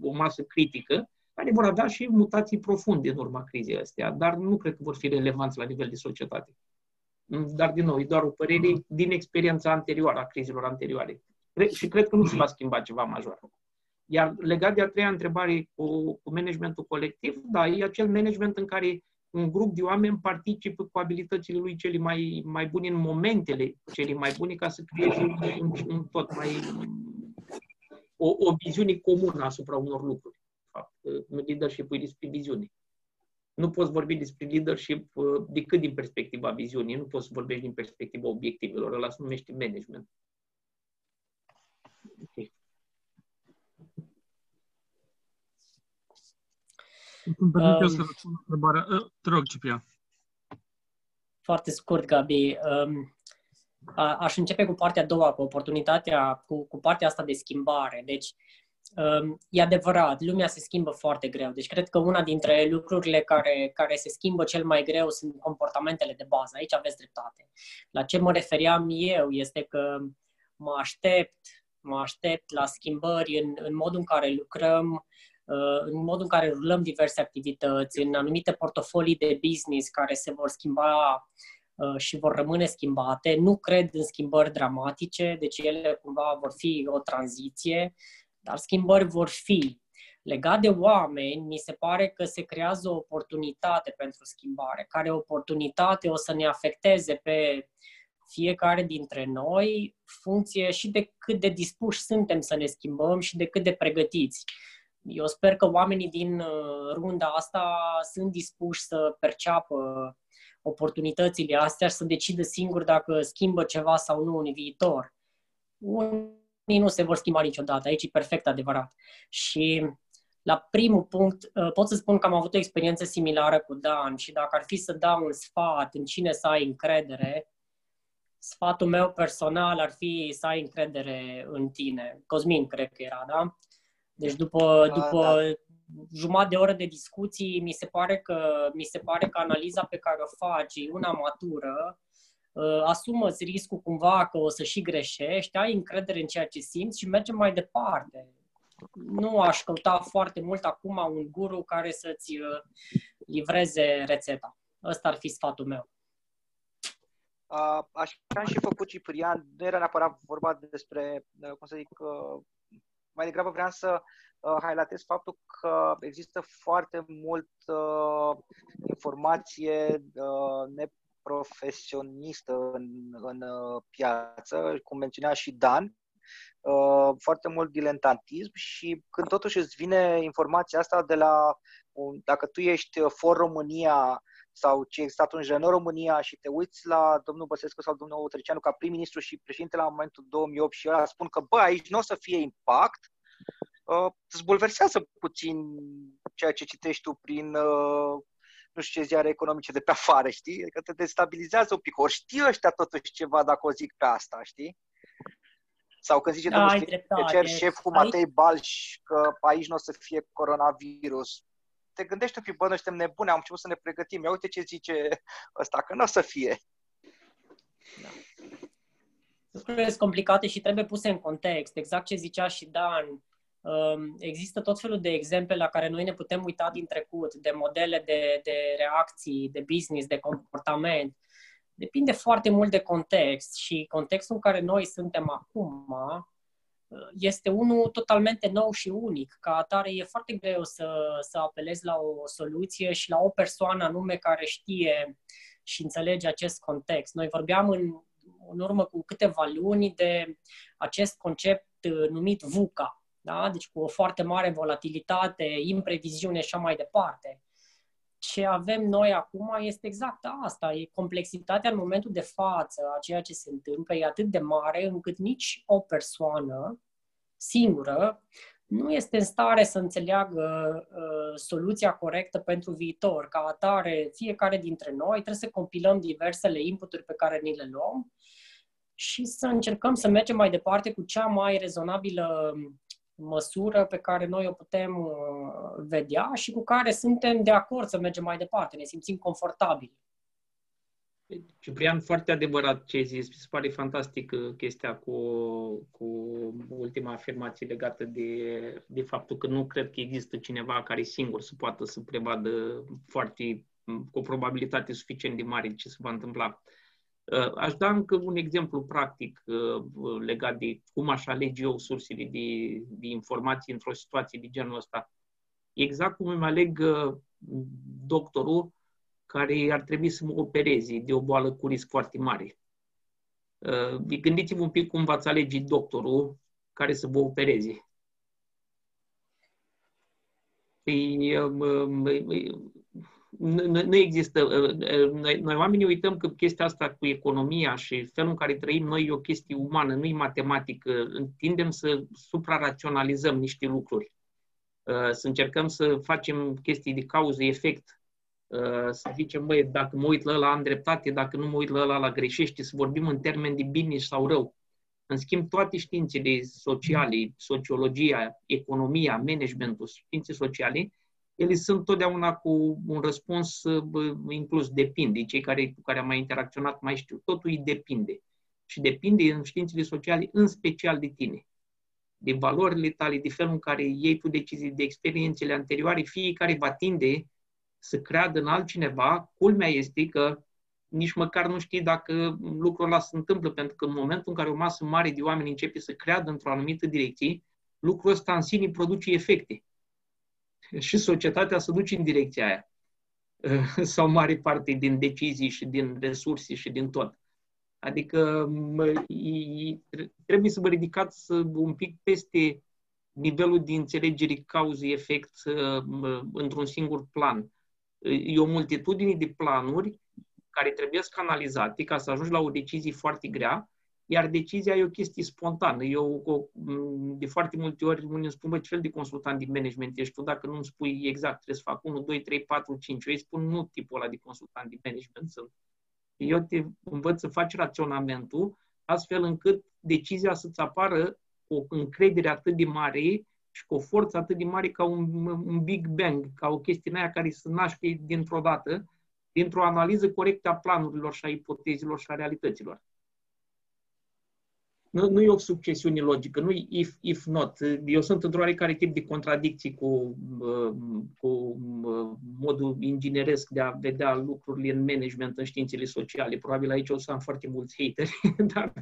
o masă critică, care vor avea și mutații profunde în urma crizei astea, dar nu cred că vor fi relevanți la nivel de societate. Dar, din nou, e doar o părere din experiența anterioară, a crizelor anterioare. Și cred că nu se va schimba ceva major. Iar legat de a treia întrebare cu, cu managementul colectiv, da, e acel management în care un grup de oameni participă cu abilitățile lui cele mai, mai bune în momentele cele mai bune ca să creeze un, un tot mai o, o viziune comună asupra unor lucruri. Fapt, leadership e despre viziune. Nu poți vorbi despre leadership uh, decât din perspectiva viziunii, nu poți să vorbești din perspectiva obiectivelor, ăla se numește management. Okay. Îmi permite um, să răspund întrebarea. Ă, te rog, Ciprian. Foarte scurt, Gabi. Um, a, aș începe cu partea a doua, cu oportunitatea, cu, cu partea asta de schimbare. Deci, um, e adevărat, lumea se schimbă foarte greu. Deci, cred că una dintre lucrurile care, care se schimbă cel mai greu sunt comportamentele de bază. Aici aveți dreptate. La ce mă referiam eu este că mă aștept, mă aștept la schimbări în, în modul în care lucrăm, Uh, în modul în care rulăm diverse activități, în anumite portofolii de business care se vor schimba uh, și vor rămâne schimbate. Nu cred în schimbări dramatice, deci ele cumva vor fi o tranziție, dar schimbări vor fi. Legat de oameni, mi se pare că se creează o oportunitate pentru schimbare, care oportunitate o să ne afecteze pe fiecare dintre noi, funcție și de cât de dispuși suntem să ne schimbăm și de cât de pregătiți. Eu sper că oamenii din uh, runda asta sunt dispuși să perceapă oportunitățile astea și să decidă singur dacă schimbă ceva sau nu în viitor. Unii nu se vor schimba niciodată, aici e perfect adevărat. Și la primul punct, uh, pot să spun că am avut o experiență similară cu Dan și dacă ar fi să dau un sfat în cine să ai încredere, sfatul meu personal ar fi să ai încredere în tine. Cosmin, cred că era, da? Deci după, da, după da. jumătate de oră de discuții, mi se pare că, mi se pare că analiza pe care o faci e una matură, uh, asumă-ți riscul cumva că o să și greșești, ai încredere în ceea ce simți și mergem mai departe. Nu aș căuta foarte mult acum un guru care să-ți uh, livreze rețeta. Ăsta ar fi sfatul meu. Uh, așa am și făcut Ciprian, nu era neapărat vorba despre, uh, cum să zic, uh, mai degrabă vreau să uh, highlightez faptul că există foarte mult uh, informație uh, neprofesionistă în, în uh, piață, cum menționa și Dan, uh, foarte mult dilentantism și când totuși îți vine informația asta de la, un, dacă tu ești for România sau ce există atunci în România și te uiți la domnul Băsescu sau domnul Otreceanu ca prim-ministru și președinte la momentul 2008 și ăla spun că, bă, aici nu o să fie impact, uh, îți bulversează puțin ceea ce citești tu prin uh, nu știu ce ziare economice de pe afară, știi? Adică te destabilizează un pic. Ori știi ăștia totuși ceva dacă o zic pe asta, știi? Sau când zice da, domnul cer șeful Matei Balș că aici nu o să fie coronavirus, te gândești un pic, bă, noi suntem nebuni, am început să ne pregătim. Ia uite ce zice ăsta, că nu o să fie. Da. Lucrurile sunt complicate și trebuie puse în context. Exact ce zicea și Dan. Um, există tot felul de exemple la care noi ne putem uita din trecut, de modele de, de reacții, de business, de comportament. Depinde foarte mult de context și contextul în care noi suntem acum este unul totalmente nou și unic. Ca atare e foarte greu să, să apelezi la o soluție și la o persoană anume care știe și înțelege acest context. Noi vorbeam în, în urmă cu câteva luni de acest concept numit VUCA, da? deci cu o foarte mare volatilitate, impreviziune și așa mai departe. Ce avem noi acum este exact asta, e complexitatea în momentul de față a ceea ce se întâmplă, e atât de mare încât nici o persoană singură nu este în stare să înțeleagă uh, soluția corectă pentru viitor. Ca atare, fiecare dintre noi trebuie să compilăm diversele inputuri pe care ni le luăm și să încercăm să mergem mai departe cu cea mai rezonabilă măsură pe care noi o putem uh, vedea și cu care suntem de acord să mergem mai departe, ne simțim confortabili. Ciprian, foarte adevărat ce ai zis. Mi se pare fantastic uh, chestia cu, cu ultima afirmație legată de, de faptul că nu cred că există cineva care singur să poată să prevadă foarte, cu o probabilitate suficient de mare ce se va întâmpla. Uh, aș da încă un exemplu practic uh, legat de cum aș alege eu sursele de, de informații într-o situație de genul ăsta. Exact cum îmi aleg doctorul care ar trebui să mă opereze de o boală cu risc foarte mare. Uh, gândiți-vă un pic cum v-ați alege doctorul care să vă opereze. Păi, um, um, nu există. Uh, noi, noi oamenii uităm că chestia asta cu economia și felul în care trăim noi e o chestie umană, nu e matematică. Tindem să supraraționalizăm niște lucruri. Uh, să încercăm să facem chestii de cauză-efect Uh, să zicem, măi, dacă mă uit la ăla am dreptate, dacă nu mă uit la ăla la greșește, să vorbim în termeni de bine sau rău. În schimb, toate științele sociale, sociologia, economia, managementul, științe sociale, ele sunt totdeauna cu un răspuns inclus depinde. Cei care, cu care am mai interacționat mai știu. Totul îi depinde. Și depinde în științele sociale în special de tine. De valorile tale, de felul în care iei tu decizii, de experiențele anterioare, fiecare va tinde să creadă în altcineva, culmea este că nici măcar nu știi dacă lucrul ăla se întâmplă, pentru că în momentul în care o masă mare de oameni începe să creadă într-o anumită direcție, lucrul ăsta în sine produce efecte. Și societatea se duce în direcția aia. Sau mare parte din decizii și din resurse și din tot. Adică mă, trebuie să vă ridicați un pic peste nivelul de înțelegere cauză-efect într-un singur plan e o multitudine de planuri care trebuie să canalizate ca să ajungi la o decizie foarte grea, iar decizia e o chestie spontană. Eu, o, de foarte multe ori, unii îmi spun, bă, ce fel de consultant de management ești tu dacă nu îmi spui exact, trebuie să fac 1, 2, 3, 4, 5. Eu îi spun, nu tipul ăla de consultant de management sunt. Eu te învăț să faci raționamentul astfel încât decizia să-ți apară cu o încredere atât de mare și cu o forță atât de mare ca un, un Big Bang, ca o chestie aia care se naște dintr-o dată, dintr-o analiză corectă a planurilor și a ipotezelor și a realităților. Nu, nu e o succesiune logică, nu e if, if not. Eu sunt într-o oarecare tip de contradicții cu, cu modul ingineresc de a vedea lucrurile în management, în științele sociale. Probabil aici o să am foarte mulți hateri, dar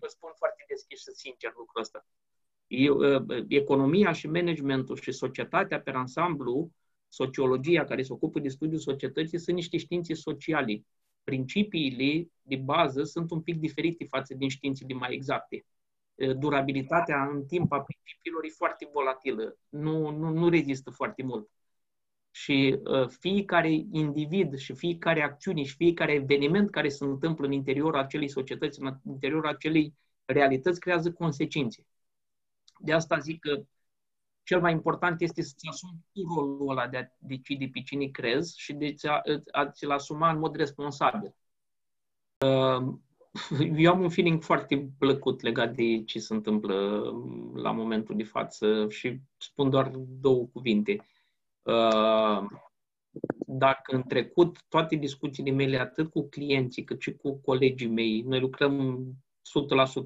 vă spun foarte deschis și sincer lucrul ăsta. Ă, economia și managementul și societatea pe ansamblu, sociologia care se ocupă de studiul societății, sunt niște științe sociale. Principiile de bază sunt un pic diferite față din științele mai exacte. Ă, durabilitatea în timp a principiilor e foarte volatilă, nu, nu, nu rezistă foarte mult. Și uh, fiecare individ și fiecare acțiune și fiecare eveniment care se întâmplă în interiorul acelei societăți, în interiorul acelei realități, creează consecințe. De asta zic că cel mai important este să-ți asumi tu rolul ăla de a decide pe cine crezi și de a, a ți-l asuma în mod responsabil. Uh, eu am un feeling foarte plăcut legat de ce se întâmplă la momentul de față și spun doar două cuvinte. Uh, dacă în trecut toate discuțiile mele, atât cu clienții cât și cu colegii mei, noi lucrăm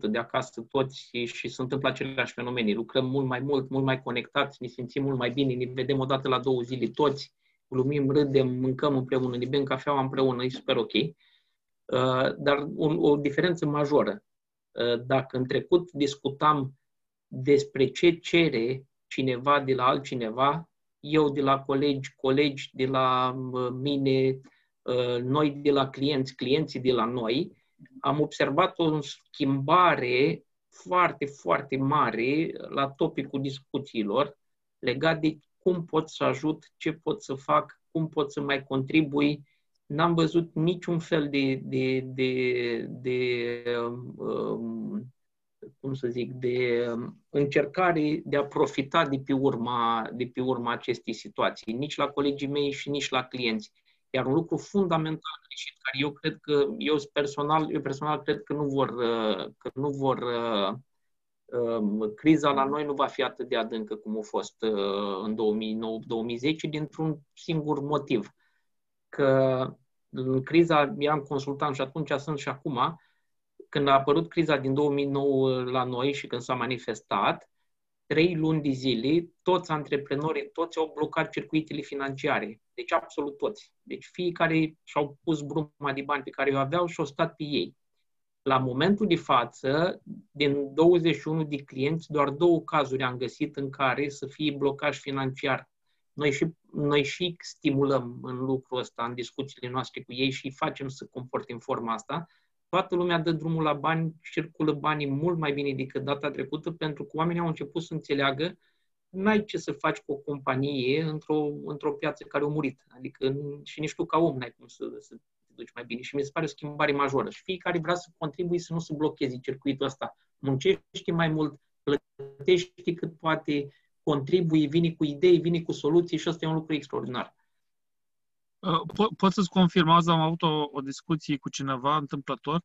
100% de acasă toți și, și se întâmplă aceleași fenomene. Lucrăm mult mai mult, mult mai conectați, ne simțim mult mai bine, ne vedem o dată la două zile toți, glumim, râdem, mâncăm împreună, ne bem cafeaua împreună, e super ok. Uh, dar un, o diferență majoră. Uh, dacă în trecut discutam despre ce cere cineva de la altcineva, eu de la colegi, colegi de la mine, ă, noi de la clienți, clienții de la noi, am observat o schimbare foarte, foarte mare la topicul discuțiilor legat de cum pot să ajut, ce pot să fac, cum pot să mai contribui. N-am văzut niciun fel de, de, de, de um, cum să zic, de încercare de a profita de pe urma, de pe urma acestei situații, nici la colegii mei și nici la clienți. Iar un lucru fundamental greșit, care eu cred că, eu personal, eu personal cred că nu vor, că nu vor um, criza la noi nu va fi atât de adâncă cum a fost uh, în 2009-2010 dintr-un singur motiv. Că în criza eram consultant și atunci sunt și acum, când a apărut criza din 2009 la noi și când s-a manifestat, trei luni de zile, toți antreprenorii, toți au blocat circuitele financiare. Deci absolut toți. Deci fiecare și-au pus bruma de bani pe care o aveau și au stat pe ei. La momentul de față, din 21 de clienți, doar două cazuri am găsit în care să fie blocaj financiar. Noi și, noi și stimulăm în lucrul ăsta, în discuțiile noastre cu ei și facem să comporte în forma asta, toată lumea dă drumul la bani, circulă banii mult mai bine decât data trecută, pentru că oamenii au început să înțeleagă n-ai ce să faci cu o companie într-o, într-o piață care a murit. Adică și nici tu ca om n-ai cum să, să te duci mai bine. Și mi se pare o schimbare majoră. Și fiecare vrea să contribuie să nu se blocheze circuitul ăsta. Muncește mai mult, plătește cât poate, contribuie, vine cu idei, vine cu soluții și ăsta e un lucru extraordinar. Uh, po- pot să-ți confirm, azi am avut o, o discuție cu cineva întâmplător,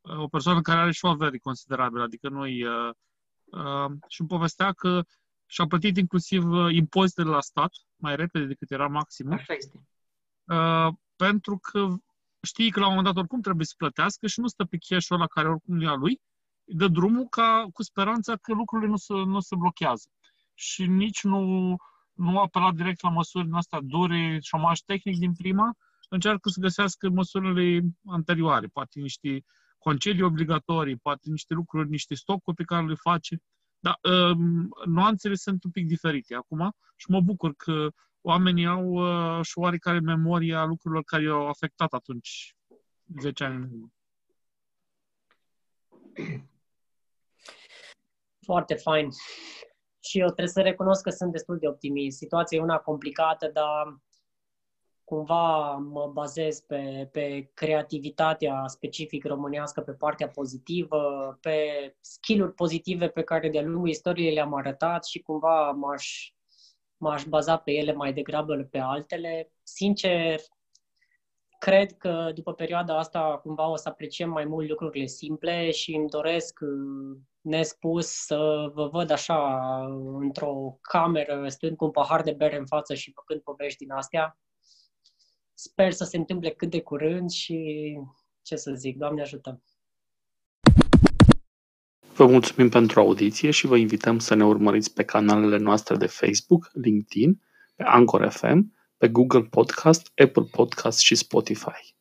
uh, o persoană care are și o avere considerabilă, adică noi, uh, uh, și îmi povestea că și-a plătit inclusiv impozitele la stat mai repede decât era maximum. Așa este. Uh, pentru că știi că la un moment dat oricum trebuie să plătească și nu stă pe cash-ul ăla care oricum e a lui, dă drumul ca, cu speranța că lucrurile nu se, nu se blochează. Și nici nu nu apela direct la măsuri din astea dure, șomaj tehnic din prima, încearcă să găsească măsurile anterioare, poate niște concedii obligatorii, poate niște lucruri, niște stocuri pe care le face. Dar um, nuanțele sunt un pic diferite acum și mă bucur că oamenii au uh, și oarecare memoria a lucrurilor care i-au afectat atunci, 10 ani în urmă. Foarte fain și eu trebuie să recunosc că sunt destul de optimist. Situația e una complicată, dar cumva mă bazez pe, pe creativitatea specific românească, pe partea pozitivă, pe skill-uri pozitive pe care de-a lungul istoriei le-am arătat și cumva m-aș, m-aș baza pe ele mai degrabă pe altele. Sincer, cred că după perioada asta cumva o să apreciem mai mult lucrurile simple și îmi doresc nespus să vă văd așa într-o cameră, stând cu un pahar de bere în față și făcând povești din astea. Sper să se întâmple cât de curând și ce să zic, Doamne ajută! Vă mulțumim pentru audiție și vă invităm să ne urmăriți pe canalele noastre de Facebook, LinkedIn, pe Anchor FM, pe Google Podcast, Apple Podcast și Spotify.